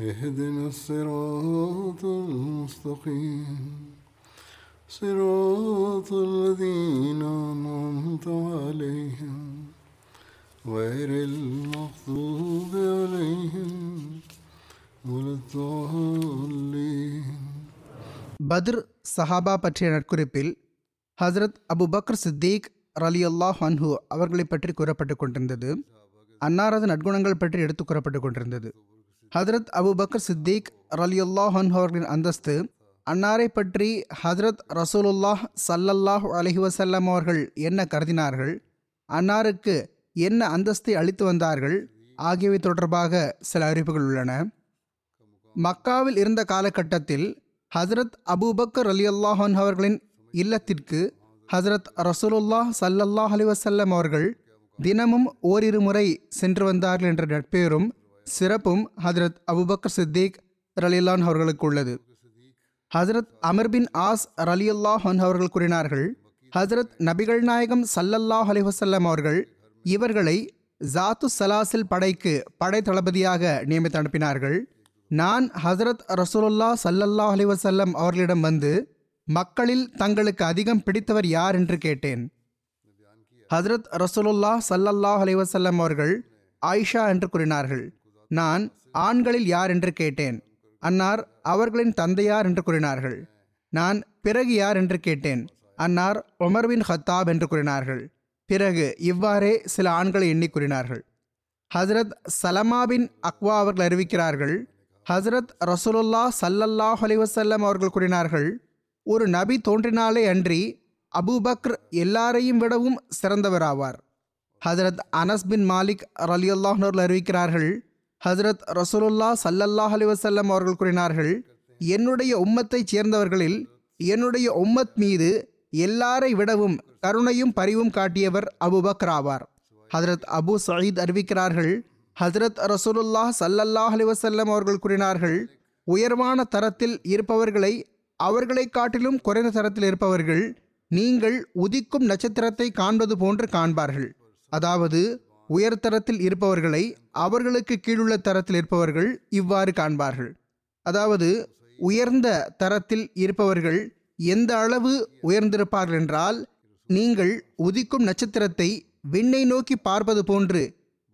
اهدنا الصراط المستقيم صراط الذين أنعمت عليهم غير المغضوب عليهم ولا الضالين பத்ர் சஹாபா பற்றிய நட்குறிப்பில் ஹஸ்ரத் அபு பக்ர் சித்தீக் ரலி அல்லாஹ் அன்ஹு அவர்களை பற்றி கூறப்பட்டு கொண்டிருந்தது அன்னாரது நற்குணங்கள் பற்றி எடுத்து கூறப்பட்டு கொண்டிருந்தது ஹதரத் அபு பக்ர் சித்தீக் ரலி அவர்களின் அந்தஸ்து அன்னாரை பற்றி ஹதரத் ரசூலுல்லாஹ் சல்லல்லாஹ் அலஹி வசல்லம் அவர்கள் என்ன கருதினார்கள்? அன்னாருக்கு என்ன அந்தஸ்தை அளித்து வந்தார்கள்? ஆகியவை தொடர்பாக சில அறிவிப்புகள் உள்ளன. மக்காவில் இருந்த காலகட்டத்தில் ஹசரத் அபூபக்கர் அலி அல்லாஹன் அவர்களின் இல்லத்திற்கு ஹசரத் ரசூலுல்லாஹ் சல்லல்லாஹ் அலி வசல்லம் அவர்கள் தினமும் ஓரிரு முறை சென்று வந்தார்கள் என்ற நட்பேரும் சிறப்பும் ஹசரத் அபுபக்கர் சித்திக் ரலியல்லான் அவர்களுக்கு உள்ளது. ஹசரத் அமர் பின் ஆஸ் ரலியல்லாஹன் அவர்கள் கூறினார்கள் ஹசரத் நபிகள் நாயகம் சல்லல்லாஹ் அலிவசல்லம் அவர்கள் இவர்களை ஜாத்து சலாசில் படைக்கு படை தளபதியாக நியமித்து அனுப்பினார்கள். நான் ஹசரத் ரசூலுல்லா சல்லல்லாஹ் அலிவசல்லம் அவர்களிடம் வந்து மக்களில் தங்களுக்கு அதிகம் பிடித்தவர் யார் என்று கேட்டேன். ஹசரத் ரசூலுல்லா சல்லல்லாஹ் அலிவசல்லம் அவர்கள் ஆயிஷா என்று கூறினார்கள். நான் ஆண்களில் யார் என்று கேட்டேன். அன்னார் அவர்களின் தந்தையார் என்று கூறினார்கள். நான் பிறகு யார் என்று கேட்டேன். அன்னார் உமர் ஹத்தாப் என்று கூறினார்கள். பிறகு இவ்வாறே சில ஆண்களை எண்ணி கூறினார்கள். ஹசரத் சலமா பின் அக்வா அவர்கள் அறிவிக்கிறார்கள். ஹசரத் ரசூலுல்லா சல்லல்லாஹ் அலிவசல்லம் அவர்கள் கூறினார்கள் ஒரு நபி தோன்றினாலே அன்றி அபூபக்ர் எல்லாரையும் விடவும் சிறந்தவராவார். ஹசரத் அனஸ் பின் மாலிக் ரலியுல்லாஹ் அறிவிக்கிறார்கள் ஹசரத் ரசூலுல்லா சல்லல்லாஹ் அலிவசல்லம் அவர்கள் கூறினார்கள் என்னுடைய உம்மத்தைச் சேர்ந்தவர்களில் என்னுடைய உம்மத் மீது எல்லாரை விடவும் கருணையும் பரிவும் காட்டியவர் அபுபக்ர் ஆவார். ஹசரத் அபு சயீத் அறிவிக்கிறார்கள் ஹசரத் ரசூலுல்லாஹ் சல்லல்லாஹ் அலிவசல்லம் அவர்கள் கூறினார்கள் உயர்வான தரத்தில் இருப்பவர்களை அவர்களை காட்டிலும் குறைந்த தரத்தில் இருப்பவர்கள் நீங்கள் உதிக்கும் நட்சத்திரத்தை காண்பது போன்று காண்பார்கள். அதாவது உயர்தரத்தில் இருப்பவர்களை அவர்களுக்கு கீழுள்ள தரத்தில் இருப்பவர்கள் இவ்வாறு காண்பார்கள். அதாவது உயர்ந்த தரத்தில் இருப்பவர்கள் எந்த அளவு உயர்ந்திருப்பார்கள் என்றால் நீங்கள் உதிக்கும் நட்சத்திரத்தை விண்ணை நோக்கி பார்ப்பது போன்று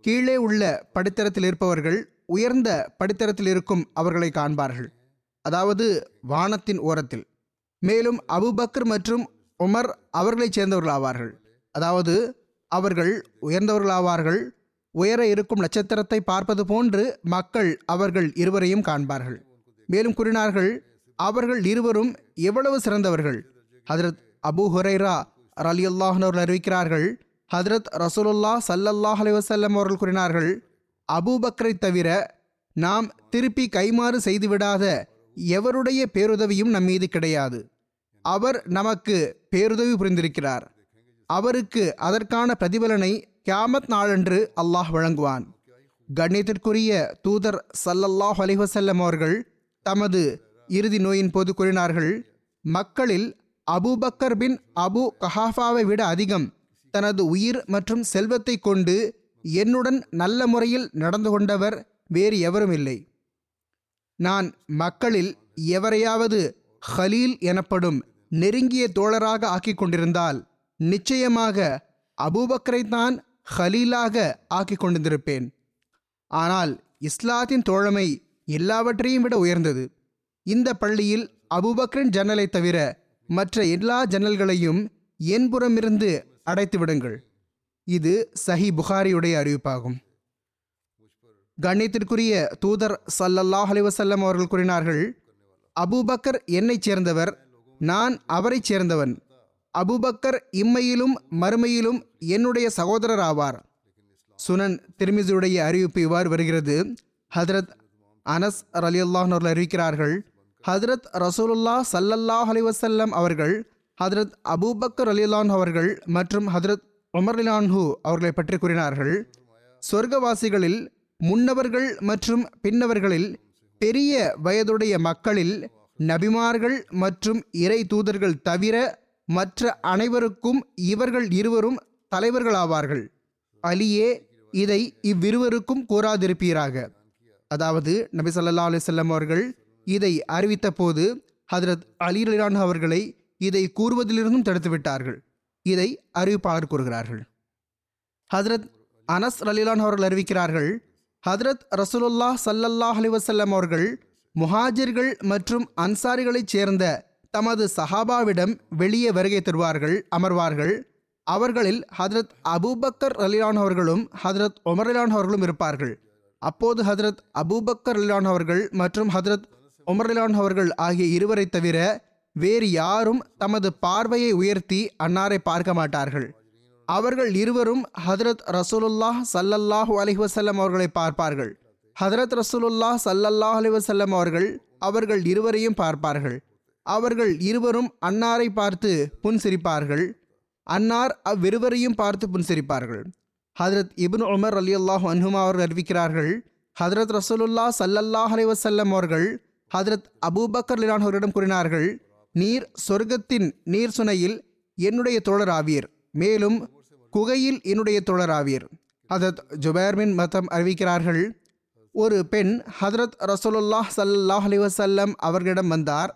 கீழே உள்ள படித்தரத்தில் இருப்பவர்கள் உயர்ந்த படித்தரத்தில் இருக்கும் அவர்களை காண்பார்கள். அதாவது வானத்தின் ஓரத்தில். மேலும் அபுபக்கர் மற்றும் உமர் அவர்களைச் சேர்ந்தவர்கள் ஆவார்கள் அதாவது அவர்கள் உயர்ந்தவர்களாவார்கள். உயர இருக்கும் நட்சத்திரத்தை பார்ப்பது போன்று மக்கள் அவர்கள் இருவரையும் காண்பார்கள். மேலும் கூறினார்கள் அவர்கள் இருவரும் எவ்வளவு சிறந்தவர்கள்? ஹதரத் அபு ஹுரைரா அலி அறிவிக்கிறார்கள். ஹதரத் ரசூலுல்லா சல்லல்லாஹ் அலி வசல்லம் அவர்கள் கூறினார்கள் அபூபக்கரை தவிர நாம் திருப்பி கைமாறு செய்துவிடாத எவருடைய பேருதவியும் நம் மீது கிடையாது. அவர் நமக்கு பேருதவி புரிந்திருக்கிறார். அவருக்கு அதற்கான பிரதிபலனை கியாமத் நாளன்று அல்லாஹ் வழங்குவான். கண்ணியத்திற்குரிய தூதர் சல்லல்லாஹ் அலிஹசல்லம் அவர்கள் தமது இறுதி நோயின் போது கூறினார்கள் மக்களில் அபூபக்கர் பின் அபு கஹாஃபாவை விட அதிகம் தனது உயிர் மற்றும் செல்வத்தை கொண்டு என்னுடன் நல்ல முறையில் நடந்து கொண்டவர் வேறு எவரும் இல்லை. நான் மக்களில் எவரையாவது ஹலீல் எனப்படும் நெருங்கிய தோழராக ஆக்கிக் கொண்டிருந்தால் நிச்சயமாக அபூபக்கரை தான் ஹலீலாக ஆக்கி கொண்டிருந்திருப்பேன் ஆனால் இஸ்லாத்தின் தோழமை எல்லாவற்றையும் விட உயர்ந்தது. இந்த பள்ளியில் அபூபக்கரின் ஜன்னலை தவிர மற்ற எல்லா ஜன்னல்களையும் என்புறமிருந்து அடைத்து விடுங்கள். இது சஹி புகாரியுடைய அறிவிப்பாகும். கண்ணியத்திற்குரிய தூதர் சல்லல்லாஹ் அலிவசல்லம் அவர்கள் கூறினார்கள் அபூபக்கர் என்னைச் சேர்ந்தவர் நான் அவரைச் சேர்ந்தவன். அபூபக்கர் இம்மையிலும் மறுமையிலும் என்னுடைய சகோதரர் ஆவார் சுனன் திருமிசுடைய அறிவிப்பு இவ்வாறு வருகிறது. ஹதரத் அனஸ் ரலியல்லாஹ் அவர்கள் அறிவிக்கிறார்கள் ஹதரத் ரசூலுல்லா சல்லல்லாஹ் அலைஹி அவர்கள் ஹதரத் அபூபக்கர் அலிலான் அவர்கள் மற்றும் ஹதரத் உமர் அலிலான்ஹூ அவர்களை பற்றி கூறினார்கள். சொர்க்கவாசிகளில் முன்னவர்கள் மற்றும் பின்னவர்களில் பெரிய வயதுடைய மக்களில் நபிமார்கள் மற்றும் இறை தூதர்கள் தவிர மற்ற அனைவருக்கும் இவர்கள் இருவரும் தலைவர்களாவார்கள். அலியே இதை இவ்விருவருக்கும் கூறாதிருப்பீராக. அதாவது நபி ஸல்லல்லாஹு அலிசல்லம் அவர்கள் இதை அறிவித்த போது ஹதரத் அலி ரலிலான் அவர்களை இதை கூறுவதிலிருந்தும் தடுத்துவிட்டார்கள். இதை அறிவிப்பாளர் கூறுகிறார்கள். ஹதரத் அனஸ் ரலிலான் அவர்கள் அறிவிக்கிறார்கள் ஹதரத் ரசூலுல்லா சல்லல்லாஹ் அலி வசல்லம் அவர்கள் முஹாஜிர்கள் மற்றும் அன்சாரிகளைச் சேர்ந்த தமது சஹாபாவிடம் வெளியே வருகை தருவார்கள் அமர்வார்கள். அவர்களில் ஹதரத் அபூபக்கர் அலிலான் அவர்களும் ஹதரத் ஒமர் அலிலான் அவர்களும் இருப்பார்கள். அப்போது ஹதரத் அபூபக்கர் அலிலான் அவர்கள் மற்றும் ஹதரத் ஒமர் அலிலான் அவர்கள் ஆகிய இருவரை தவிர வேறு யாரும் தமது பார்வையை உயர்த்தி அன்னாரை பார்க்க மாட்டார்கள். அவர்கள் இருவரும் ஹதரத் ரசூலுல்லாஹ் சல்லல்லாஹூ அலைஹி வஸல்லம் அவர்களை பார்ப்பார்கள். ஹதரத் ரசூலுல்லாஹ் சல்லல்லாஹ் அலைஹி வஸல்லம் அவர்கள் அவர்கள் இருவரையும் பார்ப்பார்கள். அவர்கள் இருவரும் அன்னாரை பார்த்து புன்சிரிப்பார்கள். அன்னார் அவ்விருவரையும் பார்த்து புன்சிரிப்பார்கள். ஹதரத் இபின் உமர் அலி அல்லாஹ் அன்ஹுமா அவர்கள் அறிவிக்கிறார்கள் ஹதரத் ரசூலுல்லா சல்லல்லாஹ் அலைஹி வஸல்லம் அவர்கள் ஹதரத் அபூபக்கர் லிலான் அவர்களிடம் கூறினார்கள் நீர் சொர்க்கத்தின் நீர் சுனையில் என்னுடைய தோழர் ஆவீர் மேலும் குகையில் என்னுடைய தோழர் ஆவீர் ஹதரத் ஜுபேர்மின் மதம் அறிவிக்கிறார்கள் ஒரு பெண் ஹதரத் ரசூலுல்லாஹ் சல்லாஹ் அலி வசல்லம் அவர்களிடம் வந்தார்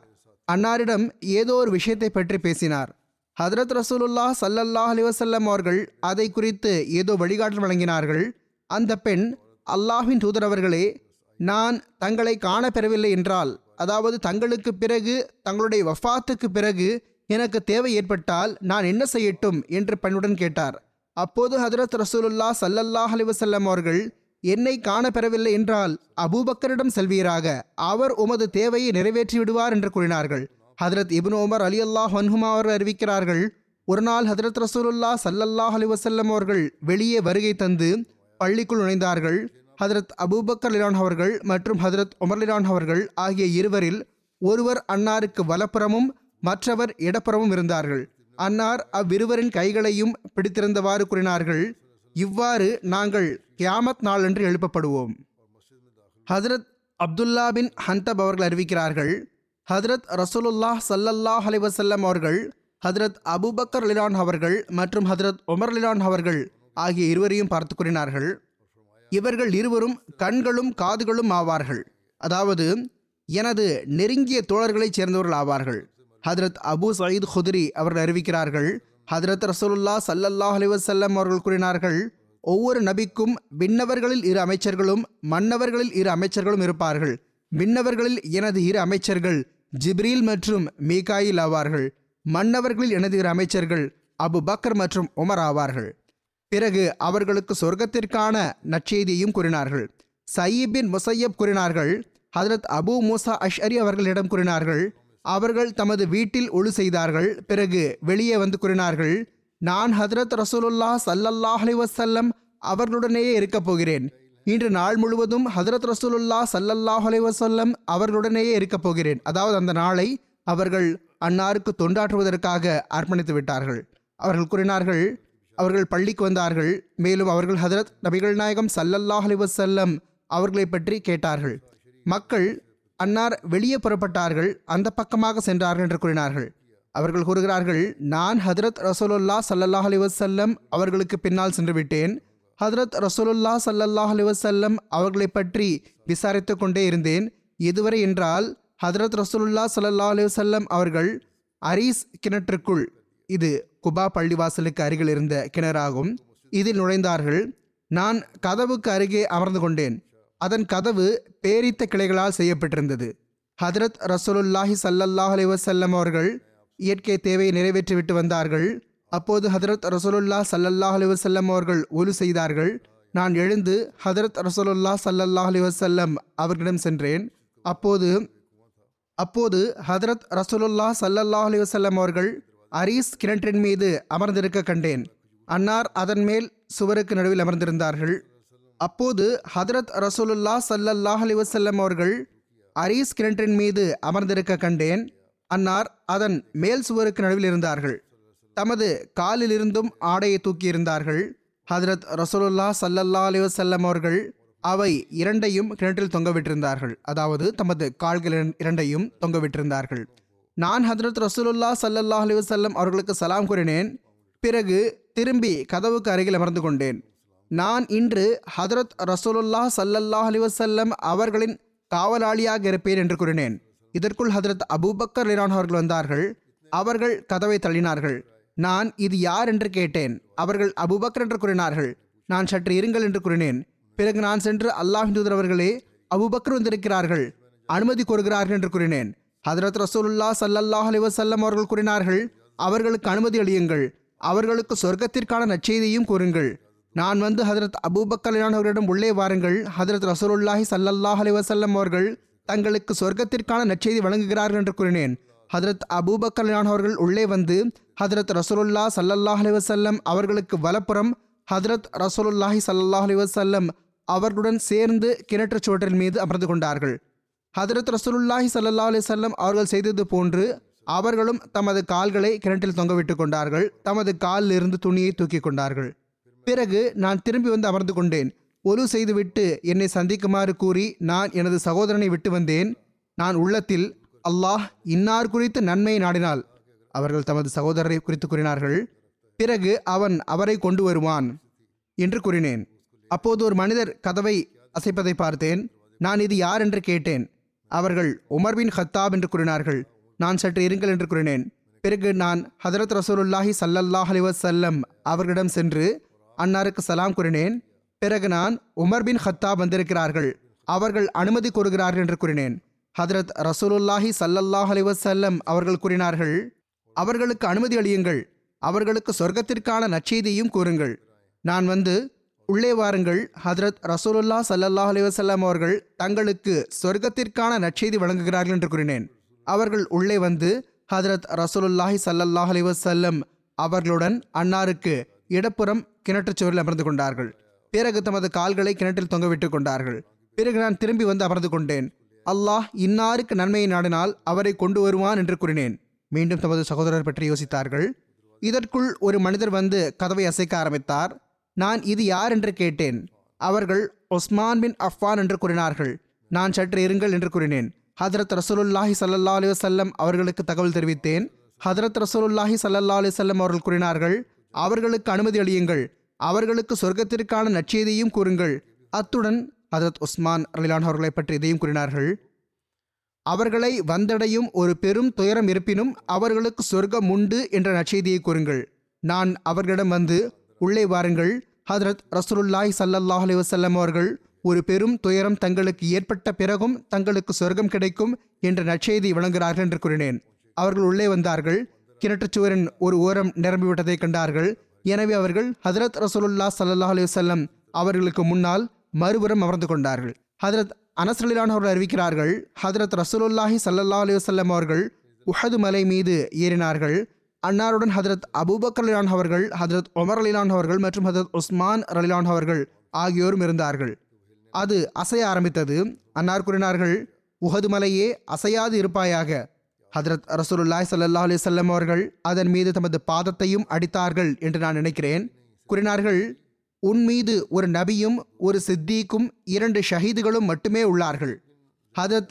அன்னாரிடம் ஏதோ ஒரு விஷயத்தை பற்றி பேசினார். ஹதரத் ரசூலுல்லாஹ் சல்லல்லாஹ் அலிவசல்லம் அவர்கள் அதை குறித்து ஏதோ வழிகாட்டல் வழங்கினார்கள். அந்த பெண் அல்லாஹின் தூதரவர்களே நான் தங்களை காணப்பெறவில்லை என்றால் அதாவது தங்களுக்கு பிறகு தங்களுடைய வஃபாத்துக்கு பிறகு எனக்கு தேவை ஏற்பட்டால் நான் என்ன செய்யட்டும்? என்று பெண்ணுடன் கேட்டார். அப்போது ஹதரத் ரசூலுல்லா சல்லல்லாஹ் அலிவசல்லம் அவர்கள் என்னை காணப்பெறவில்லை என்றால் அபூபக்கரிடம் செல்வீராக. அவர் உமது தேவையை நிறைவேற்றி விடுவார் என்று கூறினார்கள். ஹதரத் இபின் உமர் அலி அல்லாஹ் வன்ஹுமா அவர்கள் அறிவிக்கிறார்கள் ஒரு நாள் ஹதரத் ரசூலுல்லா சல்லல்லாஹ் அலி வசல்லம் அவர்கள் வெளியே வருகை தந்து பள்ளிக்குள் நுழைந்தார்கள். ஹதரத் அபூபக்கர் லிலான் அவர்கள் மற்றும் ஹதரத் உமர் லிலான் அவர்கள் ஆகிய இருவரில் ஒருவர் அன்னாருக்கு வலப்புறமும் மற்றவர் இடப்புறமும் இருந்தார்கள். அன்னார் அவ்விருவரின் கைகளையும் பிடித்திருந்தவாறு கூறினார்கள் இவ்வாறு நாங்கள் கியாமத் நாளன்று எழுப்பப்படுவோம். ஹதரத் அப்துல்லா பின் ஹந்தப் அவர்கள் அறிவிக்கிறார்கள் ஹதரத் ரசூலுல்லாஹ் சல்லல்லாஹ் அலைஹி அவர்கள் ஹதரத் அபூபக்கர் லிலான் அவர்கள் மற்றும் ஹதரத் உமர் லிலான் அவர்கள் ஆகிய இருவரையும் பார்த்து கூறினார்கள். இவர்கள் இருவரும் கண்களும் காதுகளும் ஆவார்கள். அதாவது எனது நெருங்கிய தோழர்களைச் சேர்ந்தவர்கள் ஆவார்கள். ஹதரத் அபு சயீத் ஹுதிரி அவர்கள் அறிவிக்கிறார்கள் ஹதரத் ரசூலுல்லா சல்லல்லாஹ் அலிவசல்லம் அவர்கள் கூறினார்கள் ஒவ்வொரு நபிக்கும் விண்ணவர்களில் இரு அமைச்சர்களும் மன்னவர்களில் இரு அமைச்சர்களும் இருப்பார்கள். விண்ணவர்களில் எனது இரு அமைச்சர்கள் ஜிப்ரீல் மற்றும் மீகாயில் ஆவார்கள். மன்னவர்களில் எனது இரு அமைச்சர்கள் அபு பக்கர் மற்றும் உமர் ஆவார்கள். பிறகு அவர்களுக்கு சொர்க்கத்திற்கான நற்செய்தியையும் கூறினார்கள். சயீபின் முசையப் கூறினார்கள். ஹதரத் அபு மூசா அஷ்அரி அவர்களிடம் கூறினார்கள். அவர்கள் தமது வீட்டில் ஒழு செய்தார்கள். பிறகு வெளியே வந்து கூறினார்கள். நான் ஹதரத் ரசூலுல்லா சல்லல்லாஹ் அலைஹி அவர்களுடனேயே இருக்கப் போகிறேன். இன்று நாள் முழுவதும் ஹதரத் ரசூலுல்லா சல்லல்லாஹ் அலைஹி அவர்களுடனேயே இருக்கப் போகிறேன். அதாவது அந்த நாளை அவர்கள் அன்னாருக்கு தொண்டாற்றுவதற்காக அர்ப்பணித்து விட்டார்கள். அவர்கள் கூறினார்கள் அவர்கள் பள்ளிக்கு வந்தார்கள். மேலும் அவர்கள் ஹதரத் நபிகள் நாயகம் சல்லல்லாஹ் அலைஹி வஸல்லம் அவர்களை பற்றி கேட்டார்கள். மக்கள் அன்னார் வெளியே புறப்பட்டார்கள் அந்த பக்கமாக சென்றார்கள் என்று கூறினார்கள். அவர்கள் கூறுகிறார்கள் நான் ஹதரத் ரசோலுல்லா சல்லல்லாஹ் அலிவசல்லம் அவர்களுக்கு பின்னால் சென்று விட்டேன் ஹதரத் ரசோலுல்லா சல்லல்லாஹ் அலிவசல்லம் அவர்களை பற்றி விசாரித்து கொண்டே இருந்தேன். எதுவரை என்றால் ஹதரத் ரசூலுல்லா சல்லல்லாஹ் அலைஹி அவர்கள் அரீஸ் கிணற்றுக்குள் இது குபா பள்ளிவாசலுக்கு அருகில் இருந்த கிணறாகும். இதில் நுழைந்தார்கள். நான் கதவுக்கு அருகே அமர்ந்து கொண்டேன். அதன் கதவு பேரித்த கிளைகளால் செய்யப்பட்டிருந்தது. ஹதரத் ரசூலுல்லாஹி சல்லல்லாஹ் அலைஹி அவர்கள் இயற்கை தேவையை நிறைவேற்றிவிட்டு வந்தார்கள். அப்போது ஹதரத் ரசோலுல்லா சல்லல்லாஹ் அலைஹி அவர்கள் ஒலு செய்தார்கள். நான் எழுந்து ஹதரத் ரசோலுல்லா சல்லல்லாஹ் அலைஹி வஸல்லம் அவர்களிடம் சென்றேன். அப்போது அப்போது ஹதரத் ரசோலுல்லா சல்லல்லாஹ் அலைஹி வஸல்லம் அவர்கள் அரீஸ் கிணற்றின் மீது அமர்ந்திருக்க கண்டேன். அன்னார் அதன் மேல் சுவருக்கு நடுவில் அமர்ந்திருந்தார்கள். அப்போது ஹதரத் ரசூலுல்லா சல்லல்லாஹ் அலைஹி வஸல்லம் அவர்கள் அரீஸ் கிணற்றின் மீது அமர்ந்திருக்க கண்டேன். அன்னார் அதன் மேல் சுவருக்கு நடுவில் இருந்தார்கள். தமது காலிலிருந்தும் ஆடையை தூக்கியிருந்தார்கள். ஹதரத் ரசோலுல்லா சல்லல்லா அலைஹி அவர்கள் அவை இரண்டையும் கிணற்றில் தொங்கவிட்டிருந்தார்கள் அதாவது தமது கால்கள் இரண்டையும் தொங்கவிட்டிருந்தார்கள் நான் ஹதரத் ரசூலுல்லா சல்லல்லா அலைஹி அவர்களுக்கு சலாம் கூறினேன். பிறகு திரும்பி கதவுக்கு அருகில் அமர்ந்து கொண்டேன். நான் இன்று ஹதரத் ரசூலுல்லா சல்லல்லா அலைஹி அவர்களின் காவலாளியாக இருப்பேன் என்று கூறினேன். இதற்குள் ஹதரத் அபூபக்கர் லிரான் அவர்கள் வந்தார்கள். அவர்கள் கதவை தள்ளினார்கள். நான் இது யார் என்று கேட்டேன். அவர்கள் அபுபக்கர் என்று கூறினார்கள். நான் சற்று இருங்கள் என்று கூறினேன். பிறகு நான் சென்று அல்லாஹ் தூதர் அவர்களே அபுபக்கர் வந்திருக்கிறார்கள். அனுமதி கோருகிறார்கள் என்று கூறினேன். ஹதரத் ரசூலுல்லா சல்லல்லாஹ் அலிவசல்லம் அவர்கள் கூறினார்கள் அவர்களுக்கு அனுமதி அளியுங்கள். அவர்களுக்கு சொர்க்கத்திற்கான நச்செய்தியையும் கூறுங்கள். நான் வந்து ஹதரத் அபூபக்கர் அவர்களிடம் உள்ளே வாருங்கள். ஹதரத் ரசூலுல்லாஹி சல்லல்லாஹ் அலிவசல்லம் அவர்கள் தங்களுக்கு சொர்க்கத்திற்கான நற்செய்தி வழங்குகிறார்கள் என்று கூறினேன். ஹதரத் அபூபக்கர் அவர்கள் உள்ளே வந்து ஹதரத் ரசூலுல்லா சல்லல்லாஹ் அலைஹி வஸல்லம் அவர்களுக்கு வலப்புறம் ஹதரத் ரசூலுல்லாஹி சல்லாஹ் அலிவசல்லம் அவர்களுடன் சேர்ந்து கிணற்றுச் சுவற்றின் மீது அமர்ந்து கொண்டார்கள். ஹதரத் ரசூலுல்லாஹி ஸல்லல்லாஹு அலைஹி அவர்கள் செய்தது போன்று அவர்களும் தமது கால்களை கிணற்றில் தொங்கவிட்டு கொண்டார்கள். தமது காலில் இருந்து துணியை தூக்கி கொண்டார்கள். பிறகு நான் திரும்பி வந்து அமர்ந்து கொண்டேன். ஒலு செய்துவிட்டு என்னை சந்திக்குமாறு கூறி நான் எனது சகோதரனை விட்டு வந்தேன். நான் உள்ளத்தில் அல்லாஹ் இன்னார் குறித்து நன்மையை நாடினாள். அவர்கள் தமது சகோதரரை குறித்து கூறினார்கள். பிறகு அவன் அவரை கொண்டு வருவான். என்று கூறினேன். அப்போது ஒரு மனிதர் கதவை அசைப்பதை பார்த்தேன். நான் இது யார்? என்று கேட்டேன். அவர்கள் உமர் பின் ஹத்தாப் என்று கூறினார்கள். நான் சற்று இருங்கள் என்று கூறினேன். பிறகு நான் ஹதரத் ரசூலுல்லாஹி சல்லல்லாஹ் அலிவசல்லம் அவர்களிடம் சென்று அன்னாருக்கு சலாம் கூறினேன். பிறகு நான் உமர் பின் ஹத்தாப் வந்திருக்கிறார்கள். அவர்கள் அனுமதி கூறுகிறார்கள் என்று கூறினேன். ஹதரத் ரசூலுல்லாஹி சல்லல்லாஹ் அலிவசல்லம் அவர்கள் கூறினார்கள் அவர்களுக்கு அனுமதி அளியுங்கள் அவர்களுக்கு சொர்க்கத்திற்கான நச்செய்தியும் கூறுங்கள். நான் வந்து உள்ளே வாருங்கள் ஹதரத் ரசூலுல்லா சல்லல்லாஹ் அலிவசல்லாம் அவர்கள் தங்களுக்கு சொர்க்கத்திற்கான நற்செய்தி வழங்குகிறார்கள் என்று கூறினேன். அவர்கள் உள்ளே வந்து ஹதரத் ரசூலுல்லாஹி சல்லல்லாஹ் அலிவசல்லம் அவர்களுடன் அன்னாருக்கு இடப்புறம் கிணற்றுச் சுவரில் அமர்ந்து கொண்டார்கள். பிறகு தமது கால்களை கிணற்றில் தொங்கவிட்டு கொண்டார்கள். பிறகு நான் திரும்பி வந்து அமர்ந்து கொண்டேன். அல்லாஹ் இன்னாருக்கு நன்மையை நாடினால் அவரை கொண்டு வருவான் என்று கூறினேன். மீண்டும் தமது சகோதரர் பற்றி யோசித்தார்கள். இதற்குள் ஒரு மனிதர் வந்து கதவை அசைக்க ஆரம்பித்தார். நான் இது யார் என்று கேட்டேன். அவர்கள் ஒஸ்மான் பின் அஃபான் என்று கூறினார்கள். நான் சற்று இருங்கள் என்று கூறினேன். ஹதரத் ரசூலுல்லாஹி சல்லா அலி வல்லம் அவர்களுக்கு தகவல் தெரிவித்தேன். ஹதரத் ரசூலுல்லாஹி சல்லா அலி வஸல்லம் அவர்கள் கூறினார்கள் அவர்களுக்கு அனுமதி அளியுங்கள். அவர்களுக்கு சொர்க்கத்திற்கான நற்செய்தியும் கூறுங்கள். அத்துடன் ஹதரத் உஸ்மான் ரலிலான் அவர்களை பற்றி இதையும் கூறினார்கள். அவர்களை வந்தடையும் ஒரு பெரும் துயரம் இருப்பினும் அவர்களுக்கு சொர்க்கம் உண்டு என்ற நற்செய்தியை கூறுங்கள். நான் அவர்களிடம் வந்து உள்ளே வாருங்கள். ஹதரத் ரசூலுல்லாய் சல்லல்லாஹ் அலி வசல்லம் அவர்கள் ஒரு பெரும் துயரம் தங்களுக்கு ஏற்பட்ட பிறகும் தங்களுக்கு சொர்க்கம் கிடைக்கும் என்ற நற்செய்தி வழங்குகிறார்கள் என்று கூறினேன். அவர்கள் உள்ளே வந்தார்கள். கிணற்றுச்சுவரின் ஒரு ஓரம் நிரம்பிவிட்டதை கண்டார்கள். எனவே அவர்கள் ஹதரத் ரசூலுல்லா ஸல்லல்லாஹு அலைஹி அவர்களுக்கு முன்னால் மறுபுறம் அமர்ந்து கொண்டார்கள். ஹதரத் அனஸ்ரலிலான் அவர்கள் அறிவிக்கிறார்கள் ஹதரத் ரசூலுல்லாஹி ஸல்லல்லாஹு அலைஹி அவர்கள் உஹது மலை மீது ஏறினார்கள். அன்னாருடன் ஹதரத் அபூபக்கர் அலிலான் அவர்கள் ஹதரத் உமர் அலிலான் அவர்கள் மற்றும் ஹதரத் உஸ்மான் ரலிலான் அவர்கள் ஆகியோரும் இருந்தார்கள். அது அசைய ஆரம்பித்தது. அன்னார் கூறினார்கள் உஹது மலையே அசையாது இருப்பாயாக. ஹதரத் ரசூலுல்லாய் சல்லாஹ் அலைஹி அவர்கள் அதன் மீது தமது பாதத்தையும் அடித்தார்கள் என்று நான் நினைக்கிறேன். கூறினார்கள் உன் மீது ஒரு நபியும் ஒரு சித்தீக்கும் இரண்டு ஷஹீதுகளும் மட்டுமே உள்ளார்கள். ஹதரத்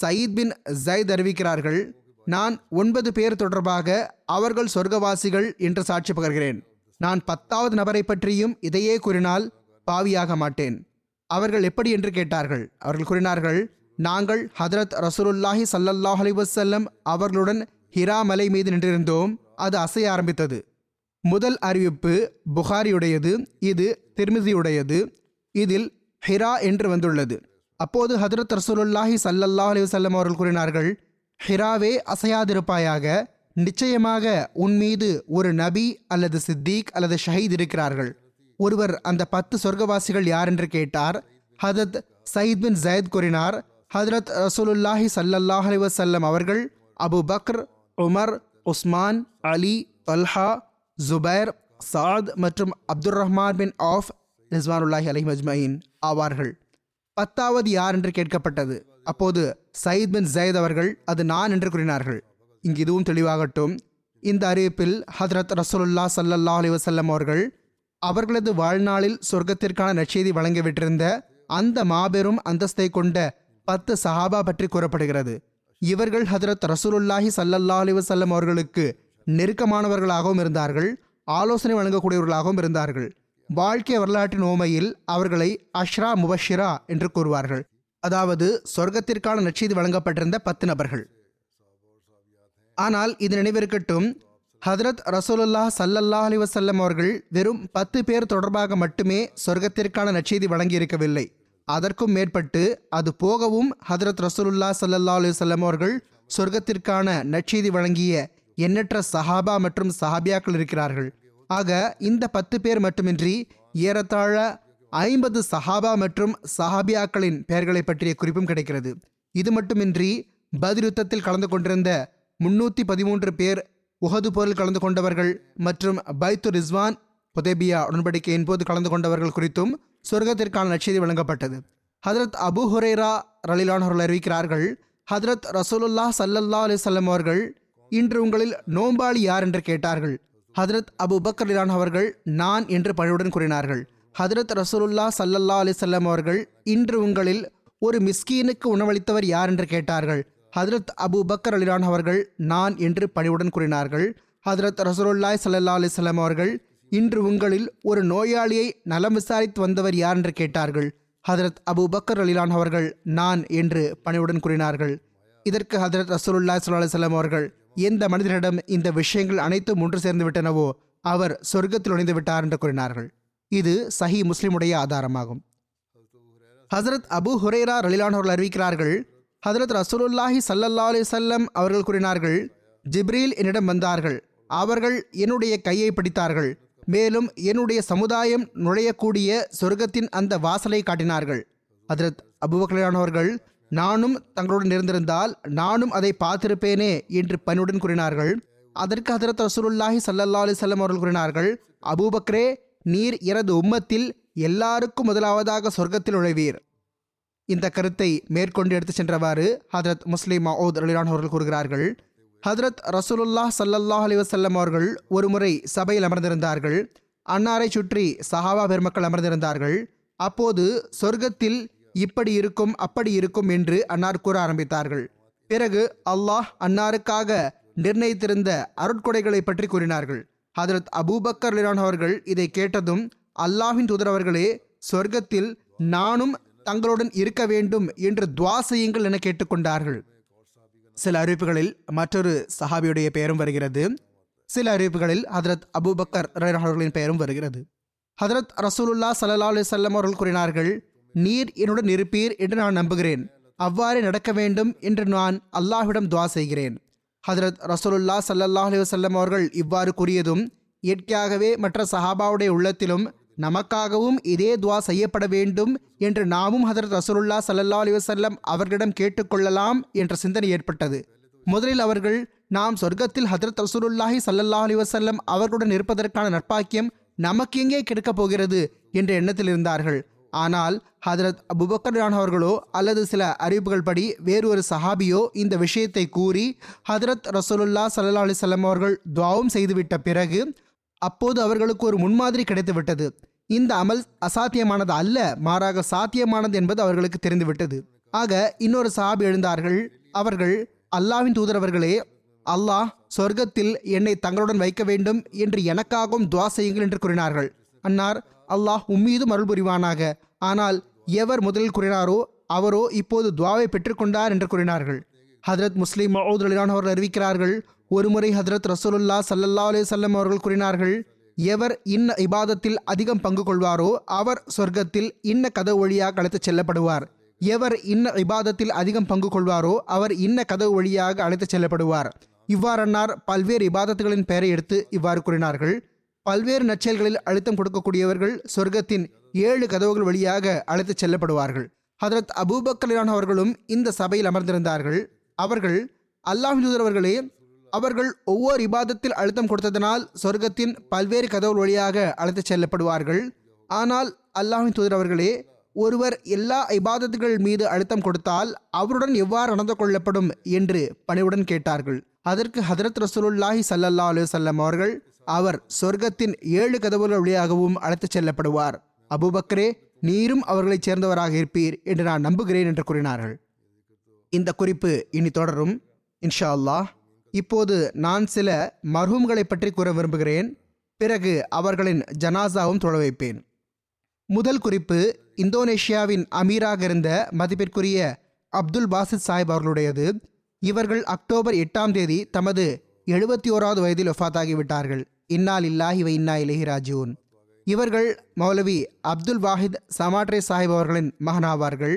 சயீத் பின் ஜைத் அறிவிக்கிறார்கள் நான் ஒன்பது பேர் தொடர்பாக அவர்கள் சொர்க்கவாசிகள் என்று சாட்சி பகர்கிறேன். நான் பத்தாவது நபரை பற்றியும் இதையே கூறினால் பாவியாக மாட்டேன். அவர்கள் எப்படி என்று கேட்டார்கள். அவர்கள் கூறினார்கள் நாங்கள் ஹதரத் ரசூலுல்லாஹி சல்லல்லாஹ் அலிவசல்லம் அவர்களுடன் ஹிரா மலை மீது நின்றிருந்தோம். அது அசைய ஆரம்பித்தது. முதல் அறிவிப்பு புகாரியுடையது இது திருமிதியுடையது இதில் ஹிரா என்று வந்துள்ளது. அப்போது ஹதரத் ரசூலுல்லாஹி சல்லல்லாஹ் அலிவசல்லம் அவர்கள் கூறினார்கள் ஹிராவே அசையாதிருப்பாயாக நிச்சயமாக உன் மீது ஒரு நபி அல்லது சித்தீக் அல்லது ஷஹீத் இருக்கிறார்கள். ஒருவர் அந்த பத்து சொர்க்கவாசிகள் யார்? என்று கேட்டார். ஹதத் சயீத் பின் ஜயத் கூறினார் ஹதரத் ரசூலுல்லாஹி சல்லல்லாஹ் அலைஹி வஸல்லம் அவர்கள் Abu Bakr Umar Uthman Ali அல்ஹா ஜுபைர் சாத் மற்றும் அப்துர் ரஹ்மான் பின் ஆஃப் ரிஸ்வானுல்லாஹி அலி மஜ்மயின் ஆவார்கள். பத்தாவது யார் என்று கேட்கப்பட்டது. அப்போது சயீத் பின் ஜயத் அவர்கள் அது நான் என்று கூறினார்கள். இங்கு இதுவும் தெளிவாகட்டும். இந்த அறிவிப்பில் ஹதரத் ரசூலுல்லா சல்லல்லா அலி வசல்லம் அவர்கள் அவர்களது வாழ்நாளில் சொர்க்கத்திற்கான நற்செய்தி வழங்கிவிட்டிருந்த அந்த மாபெரும் அந்தஸ்தை கொண்ட பத்து சஹாபா பற்றி கூறப்படுகிறது. இவர்கள் ஹதரத் ரசூலுல்லாஹி சல்லல்லா அலைஹி அவர்களுக்கு நெருக்கமானவர்களாகவும் இருந்தார்கள் ஆலோசனை வழங்கக்கூடியவர்களாகவும் இருந்தார்கள். வாழ்க்கை வரலாற்றின் ஓமையில் அவர்களை அஷ்ரா முபஷிரா என்று கூறுவார்கள். அதாவது சொர்க்கத்திற்கான நற்செய்தி வழங்கப்பட்டிருந்த பத்து நபர்கள். ஆனால் இது நினைவிருக்கட்டும் ஹதரத் ரசூலுல்லா சல்லல்லா அலைஹி அவர்கள் வெறும் பத்து பேர் தொடர்பாக மட்டுமே சொர்க்கத்திற்கான நச்செய்தி வழங்கியிருக்கவில்லை. அதற்கும் மேற்பட்டு அது போகவும் ஹதரத் ரசூலுல்லா ஸல்லல்லாஹு அலுவலம் அவர்கள் சொர்க்கத்திற்கான நற்செய்தி வழங்கிய எண்ணற்ற சஹாபா மற்றும் சஹாபியாக்கள் இருக்கிறார்கள். ஆக இந்த பத்து பேர் மட்டுமின்றி ஏறத்தாழ ஐம்பது சஹாபா மற்றும் சஹாபியாக்களின் பெயர்களை பற்றிய குறிப்பும் கிடைக்கிறது. இது மட்டுமின்றி பதில் யுத்தத்தில் கலந்து கொண்டிருந்த முன்னூற்றி பதிமூன்று பேர் உகது போரில் கலந்து கொண்டவர்கள் மற்றும் பைத்து ரிஸ்வான் புதேபியா உடன்படிக்கையின் போது கலந்து கொண்டவர்கள் குறித்தும் சொர்க்கத்திற்கான நற்செய்தி வழங்கப்பட்டது. ஹதரத் அபு ஹுரேரா ரலிலானவர்கள் அறிவிக்கிறார்கள் ஹதரத் ரசூலுல்லா சல்லல்லா அலிசல்லம் அவர்கள் இன்று உங்களில் நோம்பாளி யார் என்று கேட்டார்கள். ஹதரத் அபு பக்கர் ரிலான் அவர்கள் நான் என்று பணிவுடன் கூறினார்கள். ஹதரத் ரசூலுல்லா சல்லல்லா அலிசல்லம் அவர்கள் இன்று உங்களில் ஒரு மிஸ்கீனுக்கு உணவளித்தவர் யார் என்று கேட்டார்கள். ஹதரத் அபு பக்கர் அலிலான் அவர்கள் நான் என்று பணிவுடன் கூறினார்கள். ஹதரத் ரசூலுல்லாய் சல்லல்லா அலைஹி அவர்கள் இன்று உங்களில் ஒரு நோயாளியை நலம் விசாரித்து வந்தவர் யார் என்று கேட்டார்கள்? ஹதரத் அபு பக்கர் அலிலான் அவர்கள் நான் என்று பணிவுடன் கூறினார்கள். இதற்கு ஹதரத் ரசூலுல்லா ஸல்லல்லாஹு அவர்கள் எந்த மனிதனிடம் இந்த விஷயங்கள் அனைத்தும் ஒன்று சேர்ந்து விட்டனவோ அவர் சொர்க்கத்தில் நுழைந்து விட்டார் என்று கூறினார்கள். இது சஹி முஸ்லிமுடைய ஆதாரமாகும். ஹசரத் அபு ஹுரேரா ரலிலான் அவர்கள் அறிவிக்கிறார்கள் ஹசரத் ரசூலுல்லாஹி சல்லல்லா அலி சொல்லம் அவர்கள் கூறினார்கள் ஜிப்ரீல் என்னிடம் வந்தார்கள் அவர்கள் என்னுடைய கையை பிடித்தார்கள் மேலும் என்னுடைய சமுதாயம் நுழையக்கூடிய சொர்க்கத்தின் அந்த வாசலை காட்டினார்கள். அதரத் அபுபக்கலானவர்கள் நானும் தங்களுடன் இருந்திருந்தால் நானும் அதை பார்த்திருப்பேனே என்று பணியுடன் கூறினார்கள். அதற்கு ஹதரத் ரசூலுல்லாஹி சல்லா அலிசல்லம் அவர்கள் கூறினார்கள் அபூபக்ரே நீர் எனது உம்மத்தில் எல்லாருக்கும் முதலாவதாக சொர்க்கத்தில் நுழைவீர். இந்த கருத்தை மேற்கொண்டு எடுத்துச் சென்றவாறு ஹதரத் முஸ்லிம் மவுத் அலிலான் அவர்கள் கூறுகிறார்கள் ஹதரத் ரசூலுல்லாஹ் சல்லல்லாஹ் அலிவசல்லம் அவர்கள் ஒருமுறை சபையில் அமர்ந்திருந்தார்கள். அன்னாரை சுற்றி சஹாபா பெருமக்கள் அமர்ந்திருந்தார்கள். அப்போது சொர்க்கத்தில் இப்படி இருக்கும் அப்படி இருக்கும் என்று அன்னார் கூற ஆரம்பித்தார்கள். பிறகு அல்லாஹ் அன்னாருக்காக நிர்ணயித்திருந்த அருட்கொடைகளை பற்றி கூறினார்கள். ஹதரத் அபூபக்கர் லிரான் அவர்கள் இதை கேட்டதும் அல்லாஹின் தூதர் அவர்களே சொர்க்கத்தில் நானும் தங்களுடன் இருக்க வேண்டும் என்று துவா செய்யுங்கள் என கேட்டுக்கொண்டார்கள் சில அறிவிப்புகளில் மற்றொரு சஹாபியுடைய பெயரும் வருகிறது. சில அறிவிப்புகளில் ஹதரத் அபூபக்கர் அவர்களின் பெயரும் வருகிறது. ஹதரத் ரசூலுல்லா சல்லா அலி வஸல்லம் அவர்கள் கூறினார்கள் நீர் என்னுடன் இருப்பீர் என்று நான் நம்புகிறேன். அவ்வாறே நடக்க வேண்டும் என்று நான் அல்லாஹ்விடம் துவா செய்கிறேன். ஹதரத் ரசூலுல்லா ஸல்லல்லாஹு அலி வல்லம் அவர்கள் இவ்வாறு கூறியதும் இயற்கையாகவே மற்ற சஹாபாவுடைய உள்ளத்திலும் நமக்காகவும் இதே துவா செய்யப்பட வேண்டும் என்று நாமும் ஹதரத் ரசூலுல்லா ஸல்லல்லாஹு அலைஹி அவர்களிடம் கேட்டுக்கொள்ளலாம் என்ற சிந்தனை ஏற்பட்டது. முதலில் அவர்கள் நாம் சொர்க்கத்தில் ஹதரத் ரசூலுல்லாஹி சல்லல்லா அலைஹி அவர்களுடன் இருப்பதற்கான நற்பாக்கியம் நமக்கு எங்கே கிடைக்கப் போகிறது என்ற எண்ணத்தில் இருந்தார்கள். ஆனால் ஹதரத் அபுபக்கர்ரான் அவர்களோ அல்லது சில அறிவிப்புகள் படி வேறு ஒரு சஹாபியோ இந்த விஷயத்தை கூறி ஹதரத் ரசூலுல்லா சல்லா அலிசல்லம் அவர்கள் துவாவும் செய்துவிட்ட பிறகு அப்போது அவர்களுக்கு ஒரு முன்மாதிரி கிடைத்துவிட்டது. இந்த அமல் அசாத்தியமானது அல்ல மாறாக சாத்தியமானது என்பது அவர்களுக்கு தெரிந்துவிட்டது. ஆக இன்னொரு சஹாபி எழுந்தார்கள் அவர்கள் அல்லாவின் தூதரவர்களே அல்லாஹ் சொர்க்கத்தில் என்னை தங்களுடன் வைக்க வேண்டும் என்று எனக்காகவும் துவா செய்யுங்கள் என்று கூறினார்கள். அன்னார் அல்லாஹ் உம்மீதும் அருள் புரிவானாக. ஆனால் எவர் முதலில் கூறினாரோ அவரோ இப்போது துவாவை பெற்றுக்கொண்டார் என்று கூறினார்கள். ஹதரத் முஸ்லீம் மவுத் அலிலான் அவர்கள் அறிவிக்கிறார்கள் ஒருமுறை ஹதரத் ரசூலுல்லா சல்லல்லா அலைஹி அவர்கள் கூறினார்கள் எவர் இன்ன இபாதத்தில் அதிகம் பங்கு கொள்வாரோ அவர் சொர்க்கத்தில் இன்ன கதவு வழியாக அழைத்துச் செல்லப்படுவார். எவர் இன்ன இபாதத்தில் அதிகம் பங்கு கொள்வாரோ அவர் இன்ன கதவு வழியாக அழைத்துச் செல்லப்படுவார். இவ்வாறன்னார் பல்வேறு இபாதத்துகளின் பெயரை எடுத்து இவ்வாறு கூறினார்கள் பல்வேறு நற்செயல்களில் அழுத்தம் கொடுக்கக்கூடியவர்கள் சொர்க்கத்தின் ஏழு கதவுகள் வழியாக அழைத்துச் செல்லப்படுவார்கள். ஹதரத் அபூபக்கலான் அவர்களும் இந்த சபையில் அமர்ந்திருந்தார்கள். அவர்கள் அல்லாஹ் அவர்களே அவர்கள் ஒவ்வொரு இபாதத்தில் அழுத்தம் கொடுத்ததனால் சொர்க்கத்தின் பல்வேறு கதவுகள் வழியாக அழைத்துச் செல்லப்படுவார்கள். ஆனால் அல்லாஹின் தூதர் அவர்களே ஒருவர் எல்லா இபாதத்துகள் மீது அழுத்தம் கொடுத்தால் அவருடன் எவ்வாறு நடந்து கொள்ளப்படும் என்று பணிவுடன் கேட்டார்கள். அதற்கு ஹதரத் ரசூலுல்லாஹி சல்லல்லா அலுவல்லம் அவர்கள் அவர் சொர்க்கத்தின் ஏழு கதவுகள் வழியாகவும் அழைத்துச் செல்லப்படுவார். அபுபக்ரே நீரும் அவர்களைச் சேர்ந்தவராக இருப்பீர் என்று நான் நம்புகிறேன் என்று கூறினார்கள். இந்த குறிப்பு இனி தொடரும். இன்ஷா அல்லாஹ். இப்போது நான் சில மர்ஹூம்களை பற்றி கூற விரும்புகிறேன். பிறகு அவர்களின் ஜனாசாவும் தொழ வைப்பேன். முதல் குறிப்பு இந்தோனேஷியாவின் அமீராக இருந்த மதிப்பிற்குரிய அப்துல் பாசித் சாஹிப் அவர்களுடையது. இவர்கள் அக்டோபர் எட்டாம் தேதி தமது எழுபத்தி ஓராவது வயதில் ஒஃபாத்தாகிவிட்டார்கள் இன்னால் இல்லாஹி வ இன்னா இலஹி ராஜூன் இவர்கள் மௌலவி அப்துல் வாஹித் சமாட்ரே சாஹிப் அவர்களின் மகனாவார்கள்.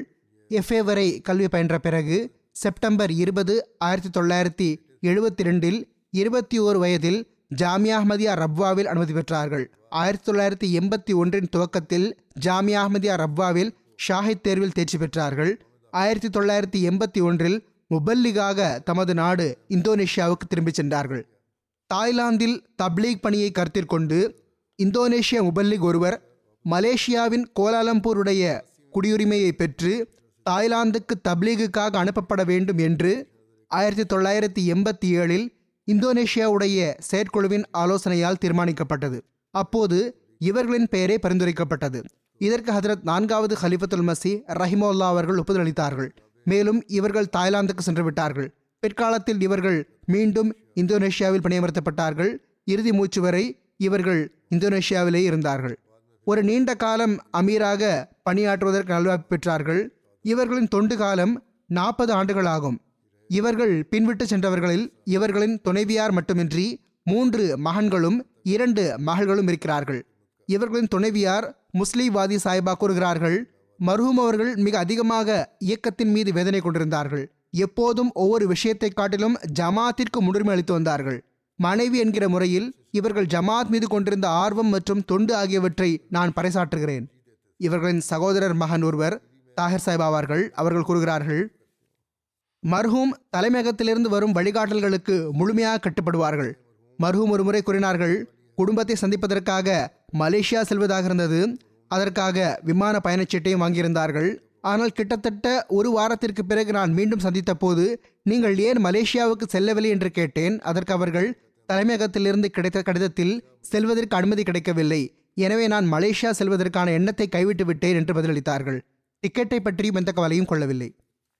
எஃப்ஏ வரை கல்வி பயின்ற பிறகு செப்டம்பர் இருபது ஆயிரத்தி தொள்ளாயிரத்தி எழுபத்தி ரெண்டில் இருபத்தி ஓரு வயதில் ஜாமியா அஹ்மதியா ரப்வாவில் அனுமதி பெற்றார்கள். ஆயிரத்தி தொள்ளாயிரத்தி எண்பத்தி ஒன்றின் துவக்கத்தில் ஜாமியா அஹ்மதியா ரப்வாவில் ஷாஹித் தேர்வில் தேர்ச்சி பெற்றார்கள். ஆயிரத்தி தொள்ளாயிரத்தி எண்பத்தி ஒன்றில் முபல்லிகாக தமது நாடு இந்தோனேஷியாவுக்கு திரும்பிச் சென்றார்கள். தாய்லாந்தில் தப்லீக் பணியை கருத்தில் கொண்டு இந்தோனேஷிய முபல்லிக் ஒருவர் மலேசியாவின் கோலாலம்பூருடைய குடியுரிமையை பெற்று தாய்லாந்துக்கு தப்லீகுக்காக அனுப்பப்பட வேண்டும் என்று ஆயிரத்தி தொள்ளாயிரத்தி எண்பத்தி ஏழில் இந்தோனேஷியாவுடைய செயற்குழுவின் ஆலோசனையால் தீர்மானிக்கப்பட்டது. அப்போது இவர்களின் பெயரே பரிந்துரைக்கப்பட்டது. இதற்கு ஹதரத் நான்காவது ஹலிஃபத்துல் மசி ரஹிமோல்லா அவர்கள் ஒப்புதல் அளித்தார்கள் மேலும் இவர்கள் தாய்லாந்துக்கு சென்று விட்டார்கள் பிற்காலத்தில் இவர்கள் மீண்டும் இந்தோனேஷியாவில் பணியமர்த்தப்பட்டார்கள். இறுதி மூச்சு வரை இவர்கள் இந்தோனேஷியாவிலே இருந்தார்கள். ஒரு நீண்ட காலம் அமீராக பணியாற்றுவதற்கு நல்வாய்ப்பு பெற்றார்கள். இவர்களின் தொண்டு காலம் நாற்பது ஆண்டுகளாகும். இவர்கள் பின்விட்டு சென்றவர்களில் இவர்களின் துணைவியார் மட்டுமின்றி மூன்று மகன்களும் இரண்டு மகள்களும் இருக்கிறார்கள். இவர்களின் துணைவியார் முஸ்லீவாதி சாய்பா கூறுகிறார்கள் மர்ஹூம் அவர்கள் மிக அதிகமாக இயக்கத்தின் மீது வேதனை கொண்டிருந்தார்கள். எப்போதும் ஒவ்வொரு விஷயத்தை காட்டிலும் ஜமாத்திற்கு முன்னுரிமை அளித்து வந்தார்கள். மனைவி என்கிற முறையில் இவர்கள் ஜமாத் மீது கொண்டிருந்த ஆர்வம் மற்றும் தொண்டு ஆகியவற்றை நான் பறைசாற்றுகிறேன். இவர்களின் சகோதரர் மகன் ஒருவர் தாகர் சாஹிப் ஆவார்கள் அவர்கள் கூறுகிறார்கள் மர்ஹூம் தலைமையகத்திலிருந்து வரும் வழிகாட்டல்களுக்கு முழுமையாக கட்டுப்படுவார்கள். மர்ஹூம் ஒரு முறை கூறினார்கள் குடும்பத்தை சந்திப்பதற்காக மலேசியா செல்வதாக இருந்தது அதற்காக விமான பயணச்சீட்டையும் வாங்கியிருந்தார்கள். ஆனால் கிட்டத்தட்ட ஒரு வாரத்திற்கு பிறகு நான் மீண்டும் சந்தித்த போது நீங்கள் ஏன் மலேசியாவுக்கு செல்லவில்லை? என்று கேட்டேன். அதற்கு அவர்கள் தலைமையகத்திலிருந்து கிடைத்த கடிதத்தில் செல்வதற்கு அனுமதி கிடைக்கவில்லை. எனவே நான் மலேசியா செல்வதற்கான எண்ணத்தை கைவிட்டு விட்டேன் என்று பதிலளித்தார்கள். டிக்கெட்டை பற்றியும் எந்த கவலையும் கொள்ளவில்லை.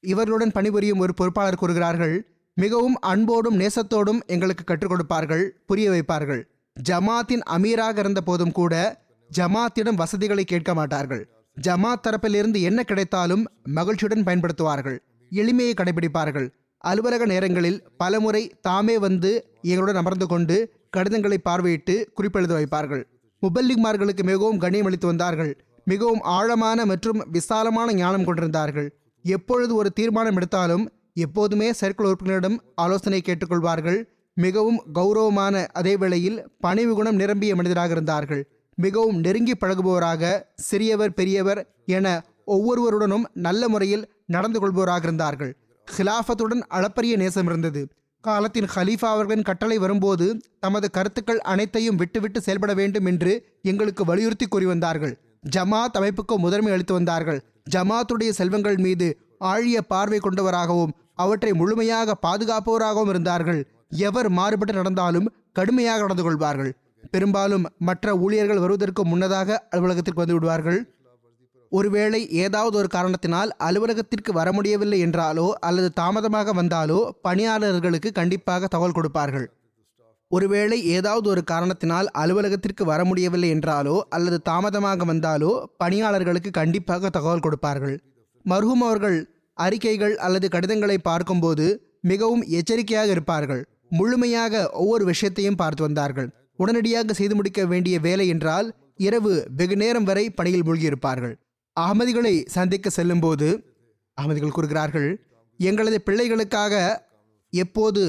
இவர்களுடன் பணிபுரியும் ஒரு பொறுப்பாளர் கூறுகிறார்கள் மிகவும் அன்போடும் நேசத்தோடும் எங்களுக்கு கற்றுக் கொடுப்பார்கள் புரிய வைப்பார்கள். ஜமாத்தின் அமீராக இருந்த போதும் கூட ஜமாத்திடம் வசதிகளை கேட்க மாட்டார்கள். ஜமாத் தரப்பிலிருந்து என்ன கிடைத்தாலும் மகிழ்ச்சியுடன் பயன்படுத்துவார்கள் எளிமையை கடைபிடிப்பார்கள். அலுவலக நேரங்களில் பலமுறை தாமே வந்து எங்களுடன் அமர்ந்து கொண்டு கடிதங்களை பார்வையிட்டு குறிப்பெழுத வைப்பார்கள். முபல்லிக்மார்களுக்கு மிகவும் கண்ணியம் அளித்து வந்தார்கள். மிகவும் ஆழமான மற்றும் விசாலமான ஞானம் கொண்டிருந்தார்கள். எப்பொழுது ஒரு தீர்மானம் எடுத்தாலும் எப்போதுமே சர்க்கிள் உறுப்பினரிடம் ஆலோசனை கேட்டுக்கொள்வார்கள். மிகவும் கௌரவமான அதே வேளையில் பணிவு குணம் நிரம்பிய மனிதராக இருந்தார்கள். மிகவும் நெருங்கி பழகுபவராக சிறியவர் பெரியவர் என ஒவ்வொருவருடனும் நல்ல முறையில் நடந்து கொள்பவராக இருந்தார்கள். ஹிலாஃபத்துடன் அளப்பரிய நேசம் இருந்தது. காலத்தின் ஹலீஃபா அவர்களின் கட்டளை வரும்போது தமது கருத்துக்கள் அனைத்தையும் விட்டுவிட்டு செயல்பட வேண்டும் என்று எங்களுக்கு வலியுறுத்தி கூறி வந்தார்கள். ஜமாத் அமைப்புக்கு முதன்மை அளித்து வந்தார்கள். ஜமாத்துடைய செல்வங்கள் மீது ஆழிய பார்வை கொண்டவராகவும் அவற்றை முழுமையாக பாதுகாப்பவராகவும் இருந்தார்கள். எவர் மாறுபட்டு நடந்தாலும் கடுமையாக நடந்து கொள்வார்கள். பெரும்பாலும் மற்ற ஊழியர்கள் வருவதற்கு முன்னதாக அலுவலகத்திற்கு வந்து விடுவார்கள். ஒருவேளை ஏதாவது ஒரு காரணத்தினால் அலுவலகத்திற்கு வர முடியவில்லை என்றாலோ அல்லது தாமதமாக வந்தாலோ பணியாளர்களுக்கு கண்டிப்பாக தகவல் கொடுப்பார்கள். ஒருவேளை ஏதாவது ஒரு காரணத்தினால் அலுவலகத்திற்கு வர முடியவில்லை என்றாலோ அல்லது தாமதமாக வந்தாலோ பணியாளர்களுக்கு கண்டிப்பாக தகவல் கொடுப்பார்கள். மர்ஹூம் அவர்கள் அறிக்கைகள் அல்லது கடிதங்களை பார்க்கும்போது மிகவும் எச்சரிக்கையாக இருப்பார்கள். முழுமையாக ஒவ்வொரு விஷயத்தையும் பார்த்து வந்தார்கள். உடனடியாக செய்து முடிக்க வேண்டிய வேலை என்றால் இரவு வெகு நேரம் வரை பணியில் மூழ்கியிருப்பார்கள். அகமதிகளை சந்திக்க செல்லும்போது அகமதிகள் கூறுகிறார்கள் எங்களது பிள்ளைகளுக்காக எப்போது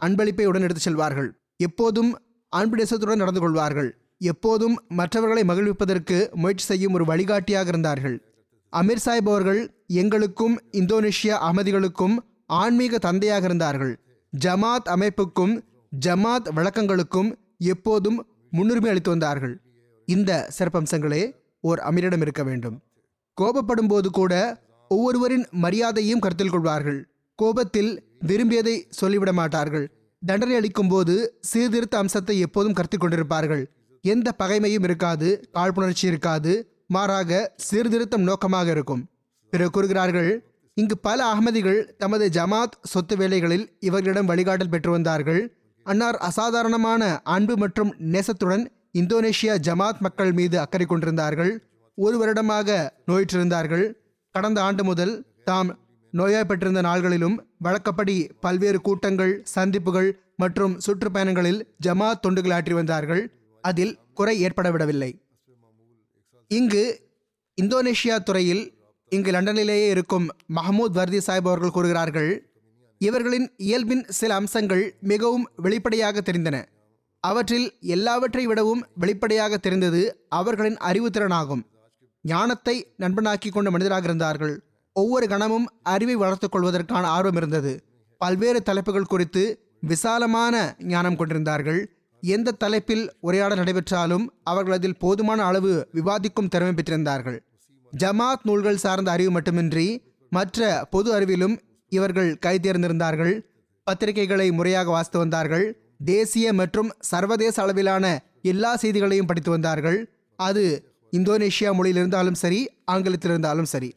அன்பளிப்பை உடன் எடுத்து செல்வார்கள்? எப்போதும் அன்பு நடந்து கொள்வார்கள் எப்போதும் மற்றவர்களை மகிழ்விப்பதற்கு முயற்சி செய்யும் ஒரு வழிகாட்டியாக இருந்தார்கள். அமீர் சாஹிப் அவர்கள் எங்களுக்கும் இந்தோனேஷிய அகமதிகளுக்கும் ஆன்மீக தந்தையாக இருந்தார்கள். ஜமாத் அமைப்புக்கும் ஜமாத் வழக்கங்களுக்கும் எப்போதும் முன்னுரிமை அளித்து வந்தார்கள். இந்த சிறப்பம்சங்களே ஓர் அமீரிடம் இருக்க வேண்டும். கோபப்படும் போது கூட ஒவ்வொருவரின் மரியாதையும் கருத்தில் கொள்வார்கள். கோபத்தில் விரும்பியதை சொல்லிவிட மாட்டார்கள் தண்டனை அளிக்கும் போது சீர்திருத்த அம்சத்தை எப்போதும் கருத்தில் கொண்டிருப்பார்கள். எந்த பகைமையும் இருக்காது காழ்ப்புணர்ச்சி இருக்காது மாறாக சீர்திருத்தம் நோக்கமாக இருக்கும். பிறகு கூறுகிறார்கள் இங்கு பல அகமதிகள் தமது ஜமாத் சொத்து வேலைகளில் இவர்களிடம் வழிகாட்டல் பெற்று வந்தார்கள். அன்னார் அசாதாரணமான அன்பு மற்றும் நேசத்துடன் இந்தோனேஷியா ஜமாத் மக்கள் மீது அக்கறை கொண்டிருந்தார்கள். ஒரு வருடமாக நோயிற்றிருந்தார்கள். கடந்த ஆண்டு முதல் தாம் நோயாய்ப்பட்டிருந்த நாள்களிலும் வழக்கப்படி பல்வேறு கூட்டங்கள் சந்திப்புகள் மற்றும் சுற்றுப்பயணங்களில் ஜமாத் தொண்டுகள் ஆற்றி வந்தார்கள். அதில் குறை ஏற்படவிடவில்லை. இங்கு இந்தோனேஷியா துறையில் இங்கு லண்டனிலேயே இருக்கும் மஹமூத் வர்தி சாஹிப் அவர்கள் கூறுகிறார்கள் இவர்களின் இயல்பின் சில அம்சங்கள் மிகவும் வெளிப்படையாக தெரிந்தன. அவற்றில் எல்லாவற்றை விடவும் வெளிப்படையாக தெரிந்தது அவர்களின் அறிவுத்திறனாகும். ஞானத்தை நண்பனாக்கி கொண்ட மனிதராக இருந்தார்கள். ஒவ்வொரு கணமும் அறிவை வளர்த்து கொள்வதற்கான ஆர்வம் இருந்தது. பல்வேறு தலைப்புகள் குறித்து விசாலமான ஞானம் கொண்டிருந்தார்கள். எந்த தலைப்பில் உரையாடல் நடைபெற்றாலும் அவர்கள் அதில் போதுமான அளவு விவாதிக்கும் திறமை பெற்றிருந்தார்கள். ஜமாத் நூல்கள் சார்ந்த அறிவு மட்டுமின்றி மற்ற பொது அறிவிலும் இவர்கள் கைதேர்ந்திருந்தார்கள் பத்திரிகைகளை முறையாக வாசித்து வந்தார்கள். தேசிய மற்றும் சர்வதேச அளவிலான எல்லா செய்திகளையும் படித்து வந்தார்கள். அது இந்தோனேஷியா மொழியில் இருந்தாலும் சரி ஆங்கிலத்தில் இருந்தாலும் சரி.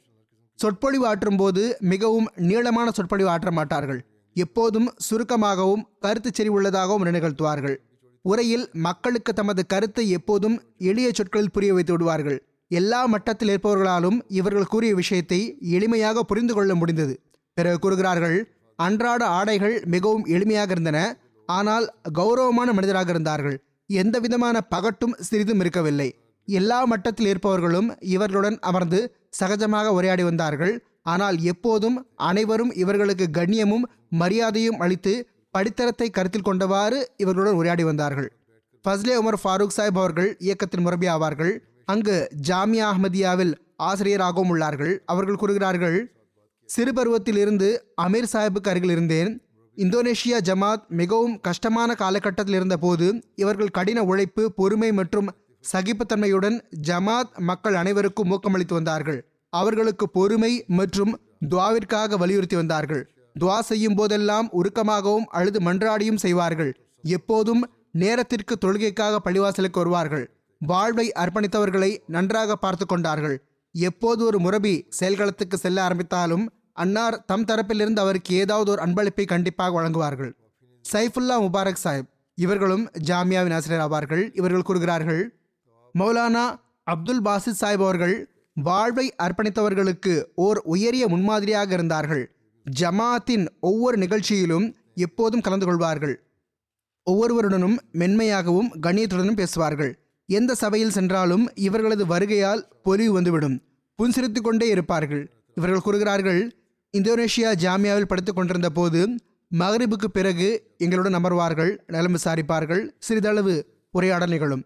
சொற்பொழிவு ஆற்றும் போது மிகவும் நீளமான சொற்பொழிவு ஆற்ற மாட்டார்கள். எப்போதும் சுருக்கமாகவும் கருத்து செறிவுள்ளதாகவும் நிகழ்த்துவார்கள். உரையில் மக்களுக்கு தமது கருத்தை எப்போதும் எளிய சொற்களில் புரிய வைத்து விடுவார்கள். எல்லா மட்டத்தில் இருப்பவர்களாலும் இவர்கள் கூறிய விஷயத்தை எளிமையாக புரிந்து கொள்ள முடிந்தது. பிறகு கூறுகிறார்கள் அன்றாட ஆடைகள் மிகவும் எளிமையாக இருந்தன. ஆனால் கௌரவமான மனிதராக இருந்தார்கள். எந்த விதமான பகட்டும் சிறிதும் இருக்கவில்லை. எல்லா மட்டத்தில் இருப்பவர்களும் இவர்களுடன் அமர்ந்து சகஜமாக உரையாடி வந்தார்கள். ஆனால் எப்போதும் அனைவரும் இவர்களுக்கு கண்ணியமும் மரியாதையும் அளித்து படித்தரத்தை கருத்தில் கொண்டவாறு இவர்களுடன் உரையாடி வந்தார்கள். ஃபஸ்லே உமர் ஃபாரூக் சாஹிப் அவர்கள் இயக்கத்தின் முரபி ஆவார்கள். அங்கு ஜாமியா அஹ்மதியாவில் ஆசிரியராகவும் உள்ளார்கள். அவர்கள் கூறுகிறார்கள் சிறு பருவத்தில் இருந்து அமீர் சாஹிப்புக்கு அருகில் இருந்தேன். இந்தோனேஷியா ஜமாத் மிகவும் கஷ்டமான காலகட்டத்தில் இருந்தபோது இவர்கள் கடின உழைப்பு பொறுமை மற்றும் சகிப்புத்தன்மையுடன் ஜமாத் மக்கள் அனைவருக்கும் ஊக்கமளித்து வந்தார்கள். அவர்களுக்கு பொறுமை மற்றும் துவாவிற்காக வலியுறுத்தி வந்தார்கள். துவா செய்யும் போதெல்லாம் உருக்கமாகவும் அழுது மன்றாடியும் செய்வார்கள். எப்போதும் நேரத்திற்கு தொழுகைக்காக பள்ளிவாசலுக்கு வருவார்கள். வாழ்வை அர்ப்பணித்தவர்களை நன்றாக பார்த்து கொண்டார்கள். எப்போது ஒரு முரபி செயல்களத்துக்கு செல்ல ஆரம்பித்தாலும் அன்னார் தம் தரப்பிலிருந்து அவருக்கு ஏதாவது ஒரு அன்பளிப்பை கண்டிப்பாக வழங்குவார்கள். சைஃபுல்லா முபாரக் சாஹிப். இவர்களும் ஜாமியாவின் ஆசிரியர் ஆவார்கள். இவர்கள் கூறுகிறார்கள் மௌலானா அப்துல் பாசித் சாஹிப் அவர்கள் வாழ்வை அர்ப்பணித்தவர்களுக்கு ஓர் உயரிய முன்மாதிரியாக இருந்தார்கள். ஜமாத்தின் ஒவ்வொரு நிகழ்ச்சியிலும் எப்போதும் கலந்து கொள்வார்கள். ஒவ்வொருவருடனும் மென்மையாகவும் கண்ணியத்துடனும் பேசுவார்கள். எந்த சபையில் சென்றாலும் இவர்களது வருகையால் பொலிவு வந்துவிடும். புன்சிரித்து கொண்டே இருப்பார்கள். இவர்கள் கூறுகிறார்கள் இந்தோனேஷியா ஜாமியாவில் படித்துக் கொண்டிருந்த போது மகரிபுக்கு பிறகு எங்களுடன் அமர்வார்கள் நலம் விசாரிப்பார்கள். சிறிதளவு உரையாடல் நிகழும்.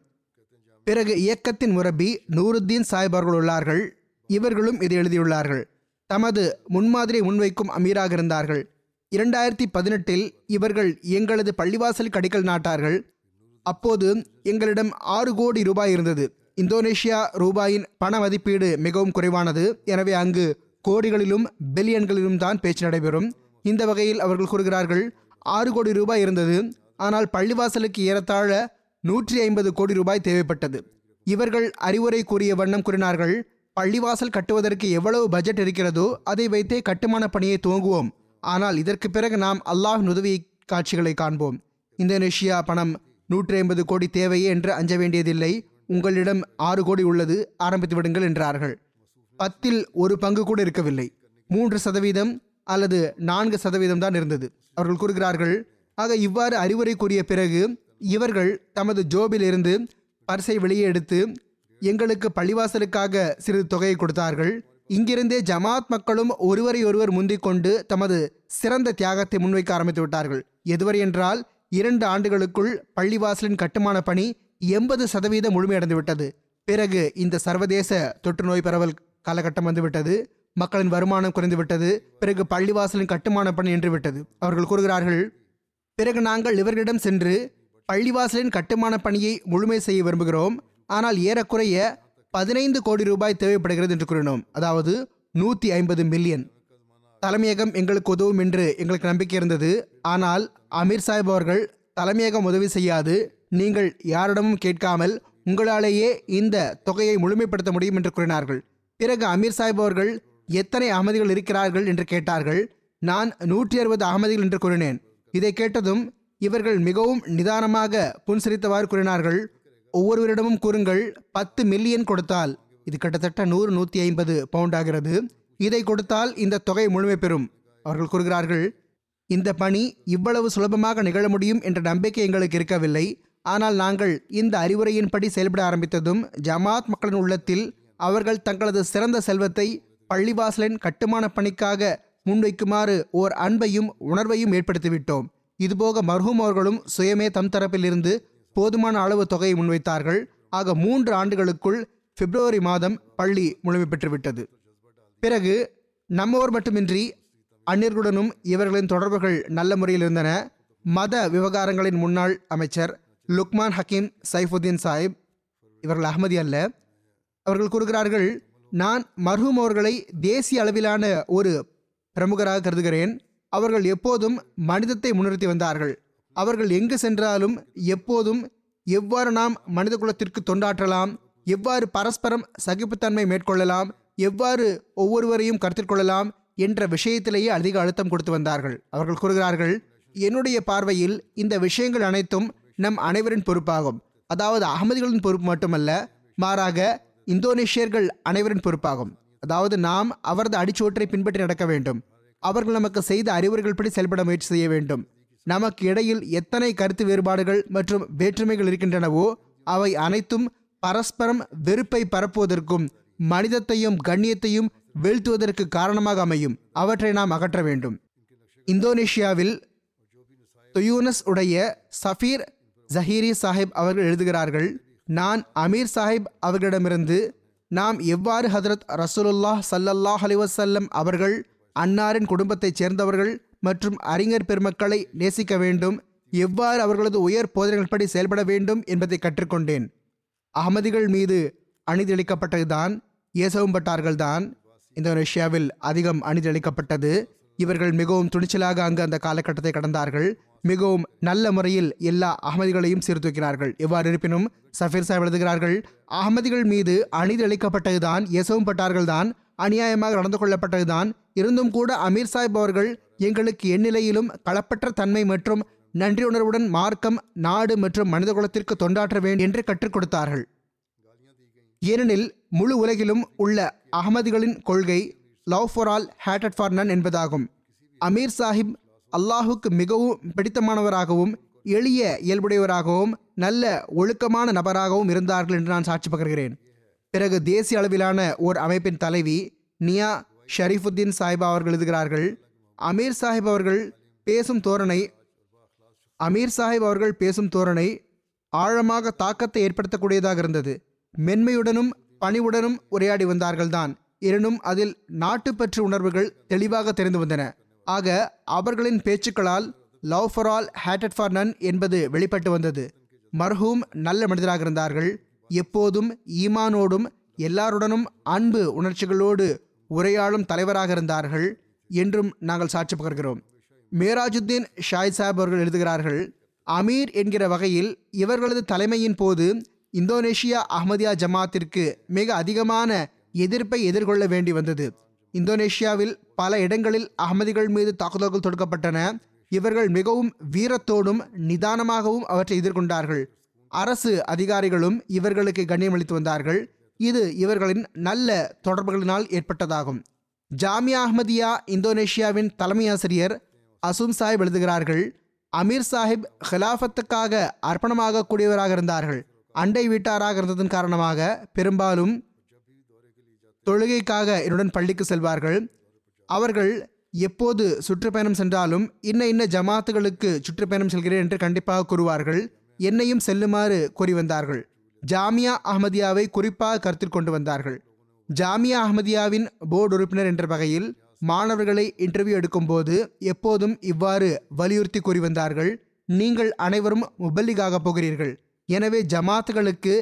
பிறகு இயக்கத்தின் முரபி நூருத்தீன் சாஹிப் அவர்கள் உள்ளார்கள். இவர்களும் இதை எழுதியுள்ளார்கள். தமது முன்மாதிரியை முன்வைக்கும் அமீராக இருந்தார்கள். இரண்டாயிரத்தி பதினெட்டில் இவர்கள் எங்களது பள்ளிவாசலுக்கு கடிகள் நாட்டார்கள். அப்போது எங்களிடம் ஆறு கோடி ரூபாய் இருந்தது. இந்தோனேஷியா ரூபாயின் பண மதிப்பீடு மிகவும் குறைவானது. எனவே அங்கு கோடிகளிலும் பில்லியன்களிலும் தான் பேச்சு நடைபெறும். இந்த வகையில் அவர்கள் கூறுகிறார்கள் ஆறு கோடி ரூபாய் இருந்தது. ஆனால் பள்ளிவாசலுக்கு ஏறத்தாழ நூற்றி ஐம்பது கோடி ரூபாய் தேவைப்பட்டது. இவர்கள் அறிவுரை கூறிய வண்ணம் கூறினார்கள் பள்ளிவாசல் கட்டுவதற்கு எவ்வளவு பட்ஜெட் இருக்கிறதோ அதை வைத்தே கட்டுமான பணியை துவங்குவோம். ஆனால் இதற்கு பிறகு நாம் அல்லாஹ் உதவி காட்சிகளை காண்போம். இந்தோனேஷியா பணம் நூற்றி ஐம்பது கோடி தேவையே என்று அஞ்ச வேண்டியதில்லை. உங்களிடம் ஆறு கோடி உள்ளது ஆரம்பித்து விடுங்கள் என்றார்கள். பத்தில் ஒரு பங்கு கூட இருக்கவில்லை. மூன்று சதவீதம் அல்லது நான்கு சதவீதம் தான் இருந்தது. அவர்கள் கூறுகிறார்கள் ஆக இவ்வாறு அறிவுரை கூறிய பிறகு இவர்கள் தமது ஜோபிலிருந்து பர்சை வெளியே எடுத்து எங்களுக்கு பள்ளிவாசலுக்காக சிறிது தொகையை கொடுத்தார்கள். இங்கிருந்தே ஜமாத் மக்களும் ஒருவரை ஒருவர் முந்திக் கொண்டு தமது சிறந்த தியாகத்தை முன்வைக்க ஆரம்பித்து விட்டார்கள். எதுவரை என்றால் இரண்டு ஆண்டுகளுக்குள் பள்ளிவாசலின் கட்டுமான பணி எண்பது சதவீதம் முழுமையடைந்து விட்டது. பிறகு இந்த சர்வதேச தொற்று நோய் பரவல் காலகட்டம் வந்துவிட்டது. மக்களின் வருமானம் குறைந்துவிட்டது பிறகு பள்ளிவாசலின் கட்டுமான பணி என்று விட்டது அவர்கள் கூறுகிறார்கள் பிறகு நாங்கள் இவர்களிடம் சென்று பள்ளிவாசலின் கட்டுமான பணியை முழுமை செய்ய விரும்புகிறோம். ஆனால் ஏறக்குறைய பதினைந்து கோடி ரூபாய் தேவைப்படுகிறது என்று கூறினோம். அதாவது நூற்றி ஐம்பது மில்லியன். தலைமையகம் எங்களுக்கு உதவும் என்று எங்களுக்கு நம்பிக்கை இருந்தது. ஆனால் அமீர் சாஹிப் அவர்கள் தலைமையகம் உதவி செய்யாது. நீங்கள் யாரிடமும் கேட்காமல் உங்களாலேயே இந்த தொகையை முழுமைப்படுத்த முடியும் என்று கூறினார்கள். பிறகு அமீர் சாஹிப் அவர்கள் எத்தனை அகமதிகள் இருக்கிறார்கள் என்று கேட்டார்கள். நான் நூற்றி அறுபது அகமதிகள் என்று கூறினேன். இதை கேட்டதும் இவர்கள் மிகவும் நிதானமாக புன்சரித்தவாறு கூறினார்கள். ஒவ்வொருவரிடமும் கூறுங்கள் பத்து மில்லியன் கொடுத்தால் இது கிட்டத்தட்ட நூறு நூற்றி ஐம்பது பவுண்ட் ஆகிறது. இதை கொடுத்தால் இந்த தொகை முழுமை பெறும். அவர்கள் கூறுகிறார்கள் இந்த பணி இவ்வளவு சுலபமாக நிகழ முடியும் என்ற நம்பிக்கை எங்களுக்கு இருக்கவில்லை. ஆனால் நாங்கள் இந்த அறிவுரையின்படி செயல்பட ஆரம்பித்ததும் ஜமாத் மக்களின் உள்ளத்தில் அவர்கள் தங்களது சிறந்த செல்வத்தை பள்ளிவாசலின் கட்டுமான பணிக்காக முன்வைக்குமாறு ஓர் அன்பையும் உணர்வையும் ஏற்படுத்திவிட்டோம். இதுபோக மர்ஹூம் அவர்களும் சுயமே தம் தரப்பிலிருந்து போதுமான அளவு தொகையை முன்வைத்தார்கள். ஆக மூன்று ஆண்டுகளுக்குள் பிப்ரவரி மாதம் பள்ளி முழுமை பெற்றுவிட்டது. பிறகு நம்மோர் மட்டுமின்றி அந்நியர்களுடனும் இவர்களின் தொடர்புகள் நல்ல முறையில் இருந்தன. மத விவகாரங்களின் முன்னாள் அமைச்சர் லுக்மான் ஹக்கீம் சைஃபுத்தீன் சாஹிப் இவர்கள் அகமதி அல்ல. அவர்கள் கூறுகிறார்கள் நான் மர்ஹூம் அவர்களை தேசிய அளவிலான ஒரு பிரமுகராக கருதுகிறேன். அவர்கள் எப்போதும் மனிதத்தை முன்னிறுத்தி வந்தார்கள். அவர்கள் எங்கு சென்றாலும் எப்போதும் எவ்வாறு நாம் மனித குலத்திற்கு தொண்டாற்றலாம் எவ்வாறு பரஸ்பரம் சகிப்புத்தன்மை மேற்கொள்ளலாம் எவ்வாறு ஒவ்வொருவரையும் கருத்தில் கொள்ளலாம் என்ற விஷயத்திலேயே அதிக அழுத்தம் கொடுத்து வந்தார்கள். அவர்கள் கூறுகிறார்கள் என்னுடைய பார்வையில் இந்த விஷயங்கள் அனைத்தும் நம் அனைவரின் பொறுப்பாகும். அதாவது அகமதிகளின் பொறுப்பு மட்டுமல்ல மாறாக இந்தோனேஷியர்கள் அனைவரின் பொறுப்பாகும். அதாவது நாம் அவரது அடிச்சுவற்றை பின்பற்றி நடக்க வேண்டும். அவர்கள் நமக்கு செய்த அறிவுரைகள் படி செயல்பட முயற்சி செய்ய வேண்டும். நமக்கு இடையில் எத்தனை கருத்து வேறுபாடுகள் மற்றும் வேற்றுமைகள் இருக்கின்றனவோ அவை அனைத்தும் பரஸ்பரம் வெறுப்பை பரப்புவதற்கும் மனிதத்தையும் கண்ணியத்தையும் வீழ்த்துவதற்கு காரணமாக அமையும். அவற்றை நாம் அகற்ற வேண்டும். இந்தோனேஷியாவில் தொயூனஸ் உடைய சஃபீர் ஜஹீரி சாஹிப் அவர்கள் எழுதுகிறார்கள் நான் அமீர் சாஹிப் அவர்களிடமிருந்து நாம் எவ்வாறு ஹதரத் ரசூலுல்லாஹ் சல்லல்லாஹ் அலிவசல்லம் அவர்கள் அன்னாரின் குடும்பத்தைச் சேர்ந்தவர்கள் மற்றும் அறிஞர் பெருமக்களை நேசிக்க வேண்டும். எவ்வாறு அவர்களது உயர் போதனைகள்படி செயல்பட வேண்டும் என்பதை கற்றுக்கொண்டேன். அகமதிகள் மீது அணிதளிக்கப்பட்டதுதான் ஏசவும் பட்டார்கள்தான். இந்தோனேஷியாவில் அதிகம் அணிதளிக்கப்பட்டது இவர்கள் மிகவும் துணிச்சலாக அங்கு அந்த காலகட்டத்தை கடந்தார்கள். மிகவும் நல்ல முறையில் எல்லா அகமதிகளையும் சீர்தூக்கினார்கள். எவ்வாறு இருப்பினும் சஃபீர் சாஹிப் எழுதுகிறார்கள் அகமதிகள் மீது அணிதளிக்கப்பட்டதுதான் அளிக்கப்பட்டதுதான் பட்டார்கள்தான். அநியாயமாக நடந்து கொள்ளப்பட்டதுதான். இருந்தும் கூட அமீர் சாஹிப் அவர்கள் எங்களுக்கு எந்நிலையிலும் களப்பற்ற தன்மை மற்றும் நன்றியுணர்வுடன் மார்க்கம் நாடு மற்றும் மனித குலத்திற்கு தொண்டாற்ற வேண்டும் என்று கற்றுக் கொடுத்தார்கள். ஏனெனில் முழு உலகிலும் உள்ள அகமதிகளின் கொள்கை லவ் ஃபார் ஆல் ஹேட்டட் ஃபார் நன் என்பதாகும். அமீர் சாஹிப் அல்லாஹுக்கு மிகவும் பிடித்தமானவராகவும் எளிய இயல்புடையவராகவும் நல்ல ஒழுக்கமான நபராகவும் இருந்தார்கள் என்று நான் சாட்சி பகர்கிறேன். பிறகு தேசிய அளவிலான ஓர் அமைப்பின் தலைவி நியா ஷரீஃபுத்தீன் சாஹிபா அவர்கள் எழுதுகிறார்கள் அமீர் சாஹிப் அவர்கள் பேசும் தோரணை அமீர் சாஹிப் அவர்கள் பேசும் தோரணை ஆழமாக தாக்கத்தை ஏற்படுத்தக்கூடியதாக இருந்தது. மென்மையுடனும் பணிவுடனும் உரையாடி வந்தார்கள்தான் எனினும் அதில் நாட்டுப்பற்று உணர்வுகள் தெளிவாக தெரிந்து வந்தன. ஆக அவர்களின் பேச்சுக்களால் லவ் ஃபார் ஆல் ஹேட்டட் ஃபார் நன் என்பது வெளிப்பட்டு வந்தது. மர்ஹூம் நல்ல மனிதராக இருந்தார்கள். எப்போதும் ஈமானோடும் எல்லாருடனும் அன்பு உணர்ச்சிகளோடு உரையாடும் தலைவராக இருந்தார்கள் என்றும் நாங்கள் சாட்சி பகர்கிறோம். மேராஜுத்தீன் ஷாய் சாப் அவர்கள் எழுதுகிறார்கள் அமீர் என்கிற வகையில் இவர்களது தலைமையின் போது இந்தோனேஷியா அஹமதியா ஜமாத்திற்கு மிக அதிகமான எதிர்ப்பை எதிர்கொள்ள வேண்டி வந்தது. இந்தோனேஷியாவில் பல இடங்களில் அகமதிகள் மீது தாக்குதல்கள் தொடுக்கப்பட்டன. இவர்கள் மிகவும் வீரத்தோடும் நிதானமாகவும் அவற்றை எதிர்கொண்டார்கள். அரசு அதிகாரிகளும் இவர்களுக்கு கண்ணியமளித்து வந்தார்கள். இது இவர்களின் நல்ல தொடர்புகளினால் ஏற்பட்டதாகும். ஜாமியா அஹ்மதியா இந்தோனேஷியாவின் தலைமை ஆசிரியர் அசும் சாஹிப் எழுதுகிறார்கள் அமீர் சாஹிப் ஹிலாஃபத்துக்காக அர்ப்பணமாகக்கூடியவராக இருந்தார்கள். அண்டை வீட்டாராக இருந்ததன் காரணமாக பெரும்பாலும் தொழுகைக்காக என்னுடன் பள்ளிக்கு செல்வார்கள். அவர்கள் எப்போது சுற்றுப்பயணம் சென்றாலும் இன்ன இன்ன ஜமாத்துகளுக்கு சுற்றுப்பயணம் செல்கிறேன் என்று கண்டிப்பாக கூறுவார்கள். என்னையும் செல்லுமாறு கூறி வந்தார்கள். ஜாமியா அஹ்மதியாவை குறிப்பாக கருத்தில் கொண்டு வந்தார்கள். ஜாமியா அஹமதியாவின் போர்டு உறுப்பினர் என்ற வகையில் மாணவர்களை இன்டர்வியூ எடுக்கும்போது எப்போதும் இவ்வாறு வலியுறுத்தி கூறி வந்தார்கள். நீங்கள் அனைவரும் முபல்லிகாக போகிறீர்கள். எனவே ஜமாத்துகளுக்கு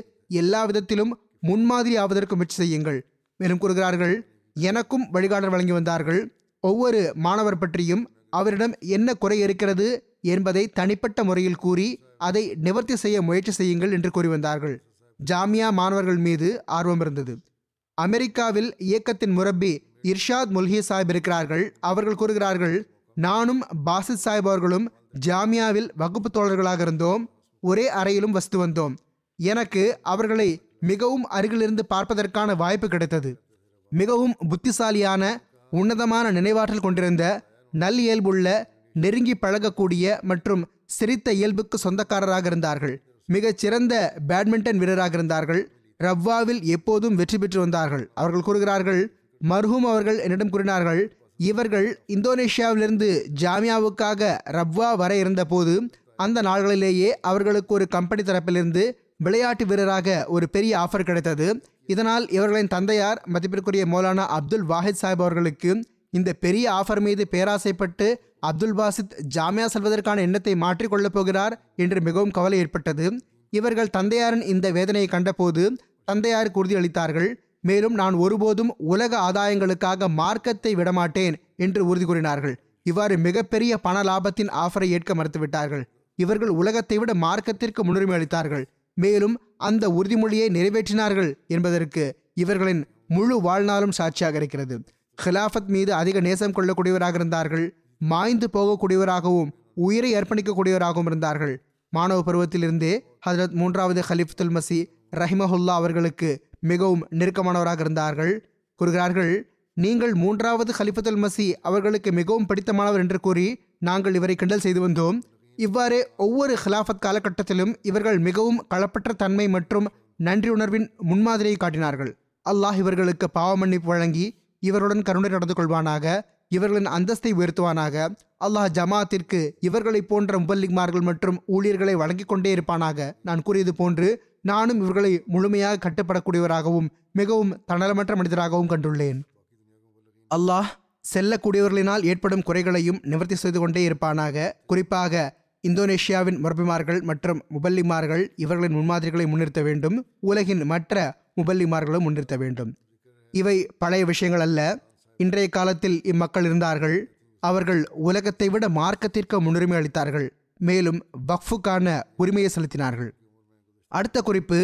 எல்லா விதத்திலும் முன்மாதிரி ஆவதற்கு முயற்சி செய்யுங்கள். மேலும் கூறுகிறார்கள் எனக்கும் வழிகாட்டல் வழங்கி வந்தார்கள். ஒவ்வொரு மாணவர் பற்றியும் அவரிடம் என்ன குறை இருக்கிறது என்பதை தனிப்பட்ட முறையில் கூறி அதை நிவர்த்தி செய்ய முயற்சி செய்யுங்கள் என்று கூறி வந்தார்கள். ஜாமியா மாணவர்கள் மீது ஆர்வம் இருந்தது. அமெரிக்காவில் இயக்கத்தின் முரப்பி இர்ஷாத் முல்ஹி சாஹிப் இருக்கிறார்கள். அவர்கள் கூறுகிறார்கள் நானும் பாசித் சாஹிப் அவர்களும் ஜாமியாவில் வகுப்பு தோழர்களாக இருந்தோம். ஒரே அறையிலும் வசித்து வந்தோம். எனக்கு அவர்களை மிகவும் அருகிலிருந்து பார்ப்பதற்கான வாய்ப்பு கிடைத்தது. மிகவும் புத்திசாலியான உன்னதமான நினைவாற்றல் கொண்டிருந்த நல் இயல்புள்ள நெருங்கி பழகக்கூடிய மற்றும் சிரித்த இயல்புக்கு சொந்தக்காரராக இருந்தார்கள். மிகச் சிறந்த பேட்மிண்டன் வீரராக இருந்தார்கள். ரவ்வாவில் எப்போதும் வெற்றி பெற்று வந்தார்கள். அவர்கள் கூறுகிறார்கள் மர்ஹூம் அவர்கள் என்னிடம் கூறினார்கள் இவர்கள் இந்தோனேஷியாவிலிருந்து ஜாமியாவுக்காக ரவ்வா வர இருந்தபோது அந்த நாள்களிலேயே அவர்களுக்கு ஒரு கம்பெனி தரப்பிலிருந்து விளையாட்டு வீரராக ஒரு பெரிய ஆஃபர் கிடைத்தது. இதனால் இவர்களின் தந்தையார் மதிப்பிற்குரிய மௌலானா அப்துல் வாஹித் சாஹிப் அவர்களுக்கு இந்த பெரிய ஆஃபர் மீது பேராசைப்பட்டு அப்துல் பாசித் ஜாமியா செல்வதற்கான எண்ணத்தை மாற்றிக்கொள்ளப் போகிறார் என்று மிகவும் கவலை ஏற்பட்டது. இவர்கள் தந்தையாரின் இந்த வேதனையை கண்டபோது தந்தையாருக்கு உறுதியளித்தார்கள் மேலும் நான் ஒருபோதும் உலக ஆதாயங்களுக்காக மார்க்கத்தை விடமாட்டேன் என்று உறுதி கூறினார்கள். இவ்வாறு மிகப்பெரிய பண லாபத்தின் ஆஃபரை ஏற்க மறுத்துவிட்டார்கள். இவர்கள் உலகத்தை விட மார்க்கத்திற்கு முன்னுரிமை அளித்தார்கள். மேலும் அந்த உறுதிமொழியை நிறைவேற்றினார்கள் என்பதற்கு இவர்களின் முழு வாழ்நாளும் சாட்சியாக இருக்கிறது. ஹிலாஃபத் மீது அதிக நேசம் கொள்ளக்கூடியவராக இருந்தார்கள். மாய்ந்து போகக்கூடியவராகவும் உயிரை அர்ப்பணிக்கக்கூடியவராகவும் இருந்தார்கள். மாணவ பருவத்திலிருந்தே ஹஜரத் மூன்றாவது ஹலிஃபுல் மசி ரஹிமஹுல்லா அவர்களுக்கு மிகவும் நெருக்கமானவராக இருந்தார்கள். கூறுகிறார்கள் நீங்கள் மூன்றாவது ஹலிஃபத்துல் மசி அவர்களுக்கு மிகவும் பிடித்தமானவர் என்று கூறி நாங்கள் இவரை கிண்டல் செய்து வந்தோம். இவ்வாறே ஒவ்வொரு ஹிலாஃபத் காலகட்டத்திலும் இவர்கள் மிகவும் களப்பற்ற தன்மை மற்றும் நன்றியுணர்வின் முன்மாதிரியை காட்டினார்கள். அல்லாஹ் இவர்களுக்கு பாவ மன்னிப்பு வழங்கி இவருடன் கருணை நடந்து கொள்வானாக. இவர்களின் அந்தஸ்தை உயர்த்துவானாக. அல்லாஹ் ஜமாத்திற்கு இவர்களைப் போன்ற முபல்லிக்மார்கள் மற்றும் ஊழியர்களை வழங்கிக் கொண்டே இருப்பானாக. நான் கூறியது போன்று நானும் இவர்களை முழுமையாக கட்டுப்படக்கூடியவராகவும் மிகவும் தன்னலமற்ற மனிதராகவும் கண்டுள்ளேன். அல்லாஹ் செல்லக்கூடியவர்களினால் ஏற்படும் குறைகளையும் நிவர்த்தி செய்து கொண்டே இருப்பானாக. குறிப்பாக இந்தோனேஷியாவின் முரபிமார்கள் மற்றும் முபல்லிமார்கள் இவர்களின் முன்மாதிரிகளை முன்னிறுத்த வேண்டும். உலகின் மற்ற முபல்லிமார்களும் முன்னிறுத்த வேண்டும். இவை பழைய விஷயங்கள் அல்ல. இன்றைய காலத்தில் இம்மக்கள் இருந்தார்கள். அவர்கள் உலகத்தை விட மார்க்கத்திற்கு முன்னுரிமை அளித்தார்கள். மேலும் வக்ஃபுக்கான உரிமையை செலுத்தினார்கள். அடுத்த குறிப்பு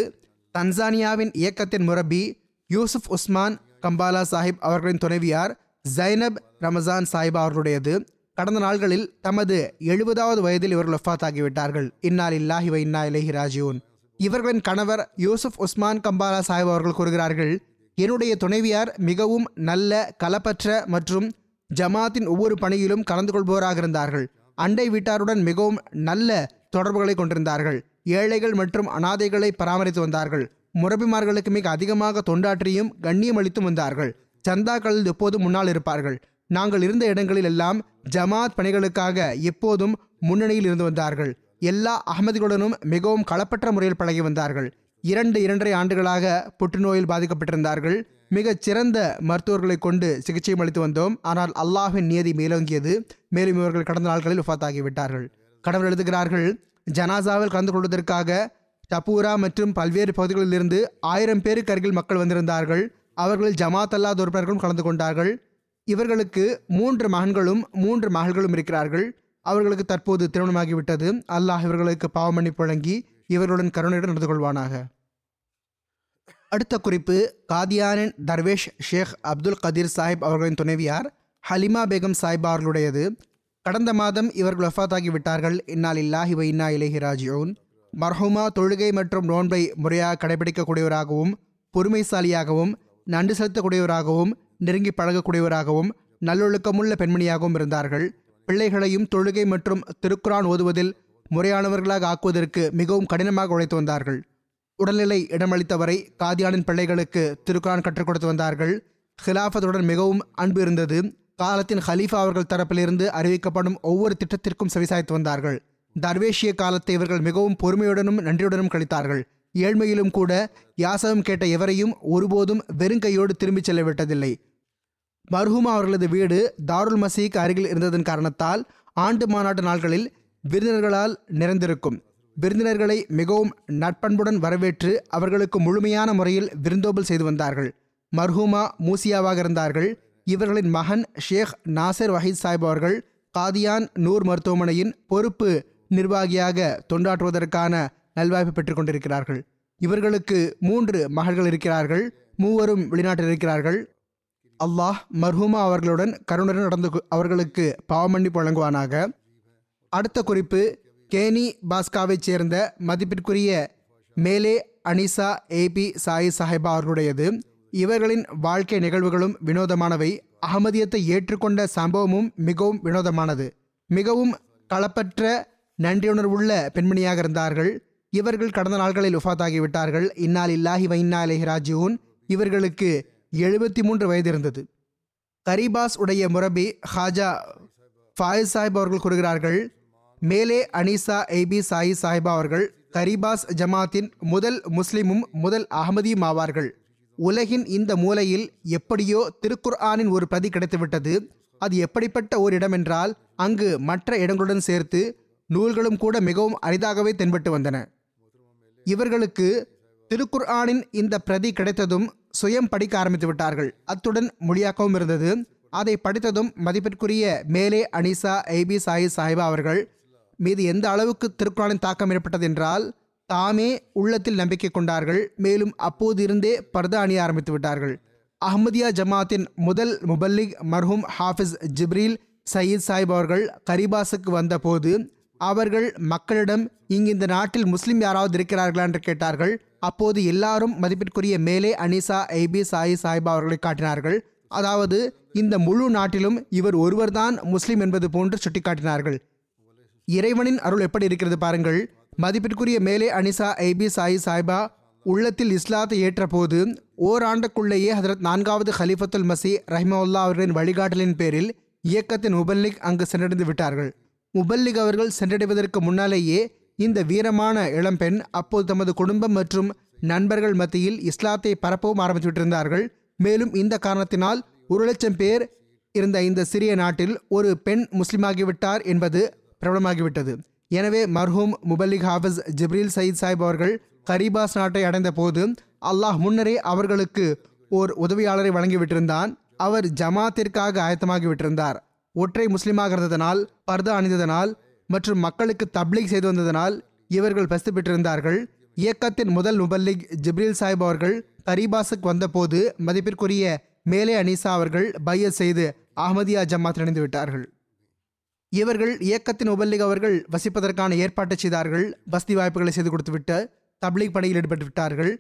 தன்சானியாவின் இயக்கத்தின் முரபி யூசுப் உஸ்மான் கம்பாலா சாஹிப் அவர்களின் துணைவியார் ஜைனப் ரமசான் சாஹிப் அவர்களுடையது. கடந்த நாள்களில் தமது எழுபதாவது வயதில் இவர்கள் லொஃபாத் ஆகிவிட்டார்கள் இன்னால் இல்லாஹி வ இன்னா இலஹி ராஜியூன். இவர்களின் கணவர் யூசுப் உஸ்மான் கம்பாலா சாஹிப் அவர்கள் கூறுகிறார்கள் என்னுடைய துணைவியார் மிகவும் நல்ல கலப்பற்ற மற்றும் ஜமாத்தின் ஒவ்வொரு பணியிலும் கலந்து கொள்பவராக இருந்தார்கள். அண்டை வீட்டாருடன் மிகவும் நல்ல தொடர்புகளை கொண்டிருந்தார்கள். ஏழைகள் மற்றும் அனாதைகளை பராமரித்து வந்தார்கள். முரபிமார்களுக்கு மிக அதிகமாக தொண்டாற்றியும் கண்ணியம் அளித்தும் வந்தார்கள். சந்தாக்களில் எப்போதும் முன்னால் இருப்பார்கள். நாங்கள் இருந்த இடங்களில் எல்லாம் ஜமாத் பணிகளுக்காக எப்போதும் முன்னணியில் இருந்து வந்தார்கள். எல்லா அகமதிகளுடனும் மிகவும் களப்பற்ற முறையில் பழகி வந்தார்கள். இரண்டு இரண்டரை ஆண்டுகளாக புற்றுநோயில் பாதிக்கப்பட்டிருந்தார்கள். மிகச் சிறந்த மருத்துவர்களை கொண்டு சிகிச்சையும் அளித்து வந்தோம். ஆனால் அல்லாஹின் நியதி மேலோங்கியது. மேலும் இவர்கள் கடந்த நாட்களில் உஃபாத்தாகிவிட்டார்கள் கடவுள் எழுதுகிறார்கள் ஜனாசாவில் கலந்து கொள்வதற்காக டப்பூரா மற்றும் பல்வேறு பகுதிகளிலிருந்து ஆயிரம் பேருக்கு அருகில் மக்கள் வந்திருந்தார்கள். அவர்களில் ஜமாத் அல்லாத உறுப்பினர்களும் கலந்து கொண்டார்கள். இவர்களுக்கு மூன்று மகன்களும் மூன்று மகள்களும் இருக்கிறார்கள். அவர்களுக்கு தற்போது திருமணமாகிவிட்டது. அல்லாஹ் இவர்களுக்கு பாவமன்னிப்பு வழங்கி இவர்களுடன் கருணையுடன் நடந்து கொள்வானாக. அடுத்த குறிப்பு காதியானின் தர்வேஷ் ஷேக் அப்துல் கதீர் சாஹிப் அவர்களின் துணைவியார் ஹலிமா பேகம் சாஹிப் அவர்களுடையது. கடந்த மாதம் இவர்கள் வஃபாத்தாகி விட்டார்கள். இன்னால் இல்லாஹி வ இன்னா இலேஹி ராஜியூன் மர்ஹூமா தொழுகை மற்றும் நோன்பை முறையாக கடைபிடிக்கக்கூடியவராகவும் பொறுமைசாலியாகவும் நண்டு செலுத்தக்கூடியவராகவும் நெருங்கி பழகக்கூடியவராகவும் நல்லொழுக்கமுள்ள பெண்மணியாகவும் இருந்தார்கள். பிள்ளைகளையும் தொழுகை மற்றும் திருக்குரான் ஓதுவதில் முறையானவர்களாக ஆக்குவதற்கு மிகவும் கடினமாக உழைத்து வந்தார்கள். உடல்நிலை இடமளித்தவரை காதியானின் பிள்ளைகளுக்கு திருக்குரான் கற்றுக் கொடுத்து வந்தார்கள். ஹிலாஃபத்துடன் மிகவும் அன்பு இருந்தது. காலத்தின் ஹலீஃபா அவர்கள் தரப்பிலிருந்து அறிவிக்கப்படும் ஒவ்வொரு திட்டத்திற்கும் செவிசாய்த்து வந்தார்கள். தர்வேஷிய காலத்தை இவர்கள் மிகவும் பொறுமையுடனும் நன்றியுடனும் கழித்தார்கள். ஏழ்மையிலும் கூட யாசகம் கேட்ட எவரையும் ஒருபோதும் வெறுங்கையோடு திரும்பிச் செல்ல விட்டதில்லை. மர்ஹூமா அவர்களது வீடு தாருல் மசீக் அருகில் இருந்ததன் காரணத்தால் ஆண்டு மாநாட்டு நாட்களில் விருந்தினர்களால் நிறைந்திருக்கும். விருந்தினர்களை மிகவும் நட்பண்புடன் வரவேற்று அவர்களுக்கு முழுமையான முறையில் விருந்தோம்பல் செய்து வந்தார்கள். மர்ஹூமா மூசியாவாக இருந்தார்கள். இவர்களின் மகன் ஷேக் நாசர் வஹீத் சாஹிப் அவர்கள் காதியான் நூர் மருத்துவமனையின் பொறுப்பு நிர்வாகியாக தொண்டாற்றுவதற்கான நல்வாய்ப்பு பெற்றுக் கொண்டிருக்கிறார்கள். இவர்களுக்கு மூன்று மகள்கள் இருக்கிறார்கள். மூவரும் வெளிநாட்டில் இருக்கிறார்கள். அல்லாஹ் மர்ஹூமா அவர்களுடன் கருணுடன் நடந்து அவர்களுக்கு பாவமன்னிப்பு வழங்குவானாக. அடுத்த குறிப்பு கேனி பாஸ்காவைச் சேர்ந்த மதிப்பிற்குரிய மேலே அனிசா ஏபி சாயி சாஹிபா அவர்களுடையது. இவர்களின் வாழ்க்கை நிகழ்வுகளும் வினோதமானவை. அகமதியத்தை ஏற்றுக்கொண்ட சம்பவமும் மிகவும் வினோதமானது. மிகவும் களப்பற்ற நன்றியுணர்வுள்ள பெண்மணியாக இருந்தார்கள். இவர்கள் கடந்த நாட்களில் உஃபாத்தாகிவிட்டார்கள். இன்னால் இல்லாஹி வைன்னா அலைஹி இவர்களுக்கு எழுபத்தி மூன்று வயது இருந்தது கரிபாஸ் உடைய முரபி ஹாஜா ஃபாயிஸ் சாஹிப் அவர்கள் கூறுகிறார்கள் மேலே அனிசா எய்பி சாயி சாஹிபா அவர்கள் கரீபாஸ் ஜமாத்தின் முதல் முஸ்லிமும் முதல் அகமதியும் ஆவார்கள். உலகின் இந்த மூலையில் எப்படியோ திருக்குர்ஆனின் ஒரு பிரதி கிடைத்துவிட்டது. அது எப்படிப்பட்ட ஒரு இடம் என்றால் அங்கு மற்ற இடங்களுடன் சேர்த்து நூல்களும் கூட மிகவும் அரிதாகவே தென்பட்டு வந்தன. இவர்களுக்கு திருக்குர்ஆனின் இந்த பிரதி கிடைத்ததும் சுயம் படிக்க ஆரம்பித்து விட்டார்கள். அத்துடன் மொழியாக்கவும் இருந்தது. அதை படித்ததும் மதிப்பிற்குரிய மேலே அனிசா ஐபி சாயி சாஹிபா அவர்கள் மீது எந்த அளவுக்கு திருக்குறானின் தாக்கம் ஏற்பட்டது என்றால் தாமே உள்ளத்தில் நம்பிக்கை கொண்டார்கள் மேலும் அப்போது இருந்தே பர்தா அணிய ஆரம்பித்து விட்டார்கள். அஹ்மதியா ஜமாத்தின் முதல் முபல்லிக் மர்ஹூம் ஹாஃபிஸ் ஜிப்ரீல் சயீத் சாஹிப் அவர்கள் கரிபாஸுக்கு வந்தபோது அவர்கள் மக்களிடம் இங்கு இந்த நாட்டில் முஸ்லிம் யாராவது இருக்கிறார்களா? என்று கேட்டார்கள். அப்போது எல்லாரும் மதிப்பிற்குரிய மேலே அனிசா ஐபி சாயி சாஹிபா அவர்களை காட்டினார்கள். அதாவது இந்த முழு நாட்டிலும் இவர் ஒருவர்தான் முஸ்லிம் என்பது போன்று சுட்டிக்காட்டினார்கள். இறைவனின் அருள் எப்படி இருக்கிறது பாருங்கள். மதிப்பிற்குரிய மேலே அனிசா ஐபி சாயி சாய்பா உள்ளத்தில் இஸ்லாத்தை ஏற்றபோது ஓராண்டுக்குள்ளேயே ஹதரத் நான்காவது ஹலிஃபத்துல் மசி ரஹ்மவுல்லா அவர்களின் வழிகாட்டலின் பேரில் இயக்கத்தின் முபல்லிக் அங்கு சென்றடைந்து விட்டார்கள். முபல்லிக் அவர்கள் சென்றடைவதற்கு முன்னாலேயே இந்த வீரமான இளம்பெண் அப்போது தமது குடும்பம் மற்றும் நண்பர்கள் மத்தியில் இஸ்லாத்தை பரப்பவும் ஆரம்பித்து விட்டிருந்தார்கள் மேலும் இந்த காரணத்தினால் ஒரு லட்சம் பேர் இருந்த இந்த சிறிய நாட்டில் ஒரு பெண் முஸ்லிமாகிவிட்டார் என்பது பிரபலமாகிவிட்டது. எனவே மர்ஹூம் முபல்லிக் ஹாஃபிஸ் ஜிப்ரீல் சயீத் சாஹிப் அவர்கள் கரீபாஸ் நாட்டை அடைந்த போது அல்லாஹ் முன்னரே அவர்களுக்கு ஓர் உதவியாளரை வழங்கிவிட்டிருந்தான். அவர் ஜமாத்திற்காக ஆயத்தமாகி விட்டிருந்தார் ஒற்றை முஸ்லிமாக இருந்ததனால் பர்தா அணிந்ததனால் மற்றும் மக்களுக்கு தப்லீக் செய்து வந்ததனால் இவர்கள் பஸ்து பெற்றிருந்தார்கள் இயக்கத்தின் முதல் முபல்லிக் ஜிப்ரீல் சாஹிப் அவர்கள் கரீபாஸுக்கு வந்தபோது மதிப்பிற்குரிய மேலே அனிசா அவர்கள் பையஸ் செய்து அஹமதியா ஜமாத் இணைந்து விட்டார்கள் இவர்கள் இயக்கத்தின் உபல்லிக் அவர்கள் வசிப்பதற்கான ஏற்பாட்டை செய்தார்கள். வசதி வாய்ப்புகளை செய்து கொடுத்துவிட்டு தப்லீக் பணியில் ஈடுபட்டு விட்டார்கள்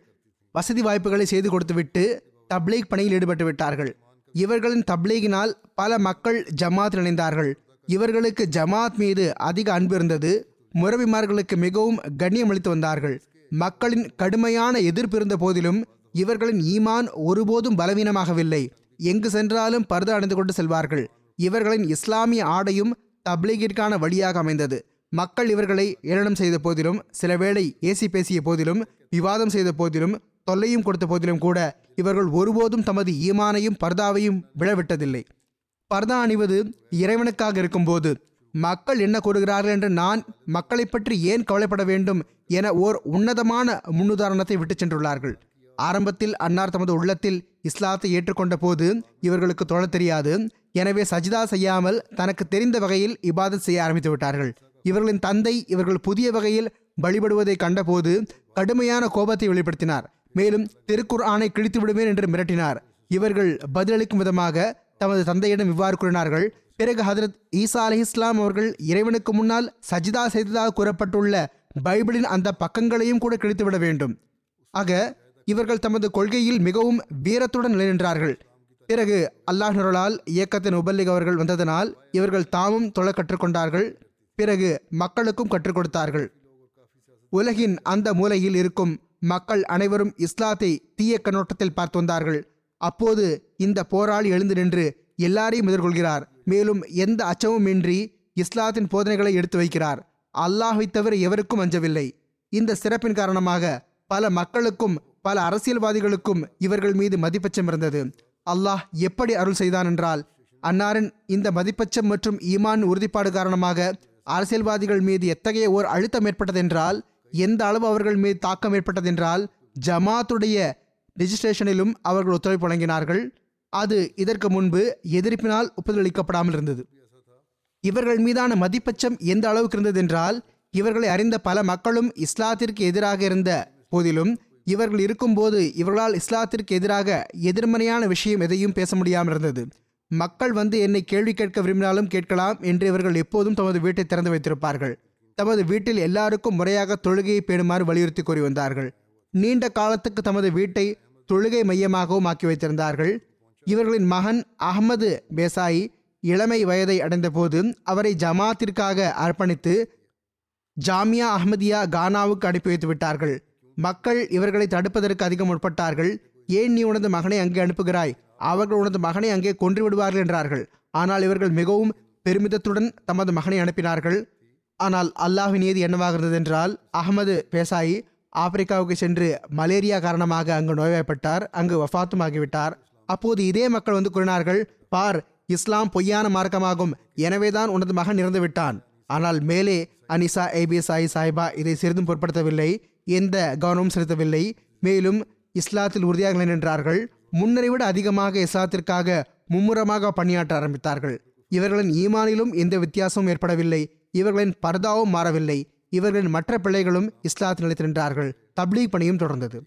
வசதி வாய்ப்புகளை செய்து கொடுத்துவிட்டு தப்லீக் பணியில் ஈடுபட்டு விட்டார்கள் இவர்களின் தப்லீகினால் பல மக்கள் ஜமாத்தில் இணைந்தார்கள் இவர்களுக்கு ஜமாத் மீது அதிக அன்பு இருந்தது. முரபிமார்களுக்கு மிகவும் கண்ணியம் அளித்து வந்தார்கள். மக்களின் கடுமையான எதிர்ப்பு இருந்த போதிலும் இவர்களின் ஈமான் ஒருபோதும் பலவீனமாகவில்லை. எங்கு சென்றாலும் பர்தா அடைந்து கொண்டு செல்வார்கள். இவர்களின் இஸ்லாமிய ஆடையும் தப்லீகிற்கான வழியாக அமைந்தது. மக்கள் இவர்களை ஏளனம் செய்த போதிலும் சில வேளை ஏசி பேசிய போதிலும் விவாதம் செய்த போதிலும் தொல்லையும் கொடுத்த போதிலும் கூட இவர்கள் ஒருபோதும் தமது ஈமானையும் பர்தாவையும் விழவிட்டதில்லை. பர்தா அணிவது இறைவனுக்காக இருக்கும்போது மக்கள் என்ன கூறுகிறார்கள் என்று நான் மக்களை பற்றி ஏன் கவலைப்பட வேண்டும் என ஓர் உன்னதமான முன்னுதாரணத்தை விட்டுச் சென்றுள்ளார்கள். ஆரம்பத்தில் அன்னார் தமது உள்ளத்தில் இஸ்லாத்தை ஏற்றுக்கொண்ட போது இவர்களுக்கு தொழ தெரியாது. எனவே சஜிதா செய்யாமல் தனக்கு தெரிந்த வகையில் இபாதத் செய்ய ஆரம்பித்து விட்டார்கள். இவர்களின் தந்தை இவர்கள் புதிய வகையில் வழிபடுவதை கண்டபோது கடுமையான கோபத்தை வெளிப்படுத்தினார். மேலும் திருக்குர் ஆணை கிழித்து விடுவேன் என்று மிரட்டினார். இவர்கள் பதிலளிக்கும் விதமாக தமது தந்தையிடம் இவ்வாறு கூறினார்கள். பிறகு ஹதரத் ஈசா அலி இஸ்லாம் அவர்கள் இறைவனுக்கு முன்னால் சஜிதா செய்ததாக கூறப்பட்டுள்ள பைபிளின் அந்த பக்கங்களையும் கூட கிழித்துவிட வேண்டும். ஆக இவர்கள் தமது கொள்கையில் மிகவும் வீரத்துடன் நிலைநின்றார்கள். பிறகு அல்லாஹ்னருளால் இயக்கத்தின் உபல்லிக் அவர்கள் வந்ததனால் இவர்கள் தாமும் தொழ கற்றுக்கொண்டார்கள். பிறகு மக்களுக்கும் கற்றுக் கொடுத்தார்கள். உலகின் அந்த மூலையில் இருக்கும் மக்கள் அனைவரும் இஸ்லாத்தை தீய கண்ணோட்டத்தில் பார்த்து வந்தார்கள். அப்போது இந்த போராளி எழுந்து நின்று எல்லாரையும் எதிர்கொள்கிறார். மேலும் எந்த அச்சமும் இன்றி இஸ்லாத்தின் போதனைகளை எடுத்து வைக்கிறார். அல்லாஹை தவிர எவருக்கும் அஞ்சவில்லை. இந்த சிறப்பின் காரணமாக பல மக்களுக்கும் பல அரசியல்வாதிகளுக்கும் இவர்கள் மீது மதிப்பச்சம் இருந்தது. அல்லாஹ் எப்படி அருள் செய்தான் என்றால் அன்னாரின் இந்த மதிப்பச்சம் மற்றும் ஈமான் உறுதிப்பாடு காரணமாக அரசியல்வாதிகள் மீது எத்தகைய ஓர் அழுத்தம் ஏற்பட்டதென்றால் எந்த அளவு அவர்கள் மீது தாக்கம் ஏற்பட்டதென்றால் ஜமாத்துடைய ரெஜிஸ்ட்ரேஷனிலும் அவர்கள் ஒத்துழைப்பு வழங்கினார்கள். அது இதற்கு முன்பு எதிர்ப்பினால் ஒப்புதல் அளிக்கப்படாமல் இருந்தது. இவர்கள் மீதான மதிப்பச்சம் எந்த அளவுக்கு இருந்ததென்றால் இவர்களை அறிந்த பல மக்களும் இஸ்லாத்திற்கு எதிராக இருந்த போதிலும் இவர்கள் இருக்கும்போது இவர்களால் இஸ்லாத்திற்கு எதிராக எதிர்மறையான விஷயம் எதையும் பேச முடியாமல் இருந்தது. மக்கள் வந்து என்னை கேள்வி கேட்க விரும்பினாலும் கேட்கலாம் என்று இவர்கள் எப்போதும் தமது வீட்டை திறந்து வைத்திருப்பார்கள். தமது வீட்டில் எல்லாருக்கும் முறையாக தொழுகையை பேணுமாறு வலியுறுத்தி கூறி வந்தார்கள். நீண்ட காலத்துக்கு தமது வீட்டை தொழுகை மையமாகவும் ஆக்கி வைத்திருந்தார்கள். இவர்களின் மகன் அகமது பேசாயி இளமை வயதை அடைந்தபோது அவரை ஜமாத்திற்காக அர்ப்பணித்து ஜாமியா அஹ்மதியா கானாவுக்கு அனுப்பி வைத்து விட்டார்கள். மக்கள் இவர்களை தடுப்பதற்கு அதிகம் முற்பட்டார்கள். ஏன் நீ உனது மகனை அங்கே அனுப்புகிறாய்? அவர்கள் உனது மகனை அங்கே கொன்று விடுவார்கள் என்றார்கள். ஆனால் இவர்கள் மிகவும் பெருமிதத்துடன் தமது மகனை அனுப்பினார்கள். ஆனால் அல்லாஹ்வின் நீதி என்னவாக இருந்தது என்றால் அகமது பேசாயி ஆப்பிரிக்காவுக்கு சென்று மலேரியா காரணமாக அங்கு நோய்வாய்ப்பட்டார் அங்கு வஃபாத்தும் ஆகிவிட்டார் அப்போது இதே மக்கள் வந்து கூறினார்கள் பார் இஸ்லாம் பொய்யான மார்க்கமாகும். எனவேதான் உனது மகன் இறந்து விட்டான் ஆனால் மேலே அனிசா ஏபி சாய் சாய்பா இதை சிறிதும் பொருட்படுத்தவில்லை. எந்த கவனமும் செலுத்தவில்லை. மேலும் இஸ்லாத்தில் உறுதியாக நின்றார்கள். முன்னரை விட அதிகமாக இஸ்லாத்திற்காக மும்முரமாக பணியாற்ற ஆரம்பித்தார்கள். இவர்களின் ஈமானிலும் எந்த வித்தியாசமும் ஏற்படவில்லை. இவர்களின் பர்தாவும் மாறவில்லை. இவர்களின் மற்ற பிள்ளைகளும் இஸ்லாத்தில் நிலைத்து நின்றார்கள் தப்லீக் பணியும் தொடர்ந்தது.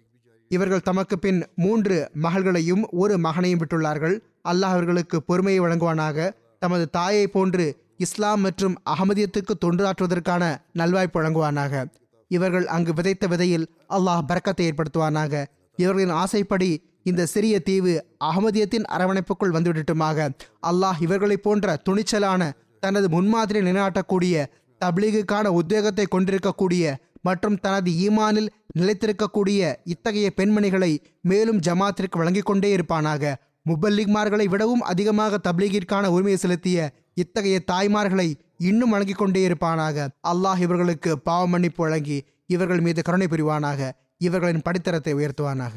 இவர்கள் தமக்கு பின் மூன்று மகள்களையும் ஒரு மகனையும் விட்டுள்ளார்கள். அல்லாஹ் அவர்களுக்கு பொறுமையை வழங்குவானாக. தமது தாயை போன்று இஸ்லாம் மற்றும் அகமதியத்துக்கு தொண்டாற்றுவதற்கான நல்வாய்ப்பு வழங்குவானாக. இவர்கள் அங்கு விதைத்த விதையில் அல்லாஹ் பறக்கத்தை ஏற்படுத்துவானாக. இவர்களின் ஆசைப்படி இந்த சிறிய தீவு அகமதியத்தின் அரவணைப்புக்குள் வந்துவிடட்டுமாக. அல்லாஹ் இவர்களைப் போன்ற துணிச்சலான தனது முன்மாதிரி நிலைநாட்டக்கூடிய தப்லீகுக்கான உத்வேகத்தை கொண்டிருக்கக்கூடிய மற்றும் தனது ஈமானில் நிலைத்திருக்கக்கூடிய இத்தகைய பெண்மணிகளை மேலும் ஜமாத்திற்கு வழங்கிக் கொண்டே இருப்பானாக. முபல்லிக்மார்களை விடவும் அதிகமாக தப்லீகிற்கான உரிமையை செலுத்திய இத்தகைய தாய்மார்களை இன்னும் வழங்கிக் கொண்டே இருப்பானாக. அல்லாஹ் இவர்களுக்கு பாவ மன்னிப்பு வழங்கி இவர்கள் மீது கருணை புரிவானாக. இவர்களின் படித்தரத்தை உயர்த்துவானாக.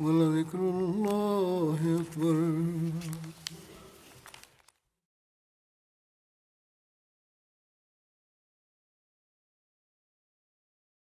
ولذكر الله أكبر.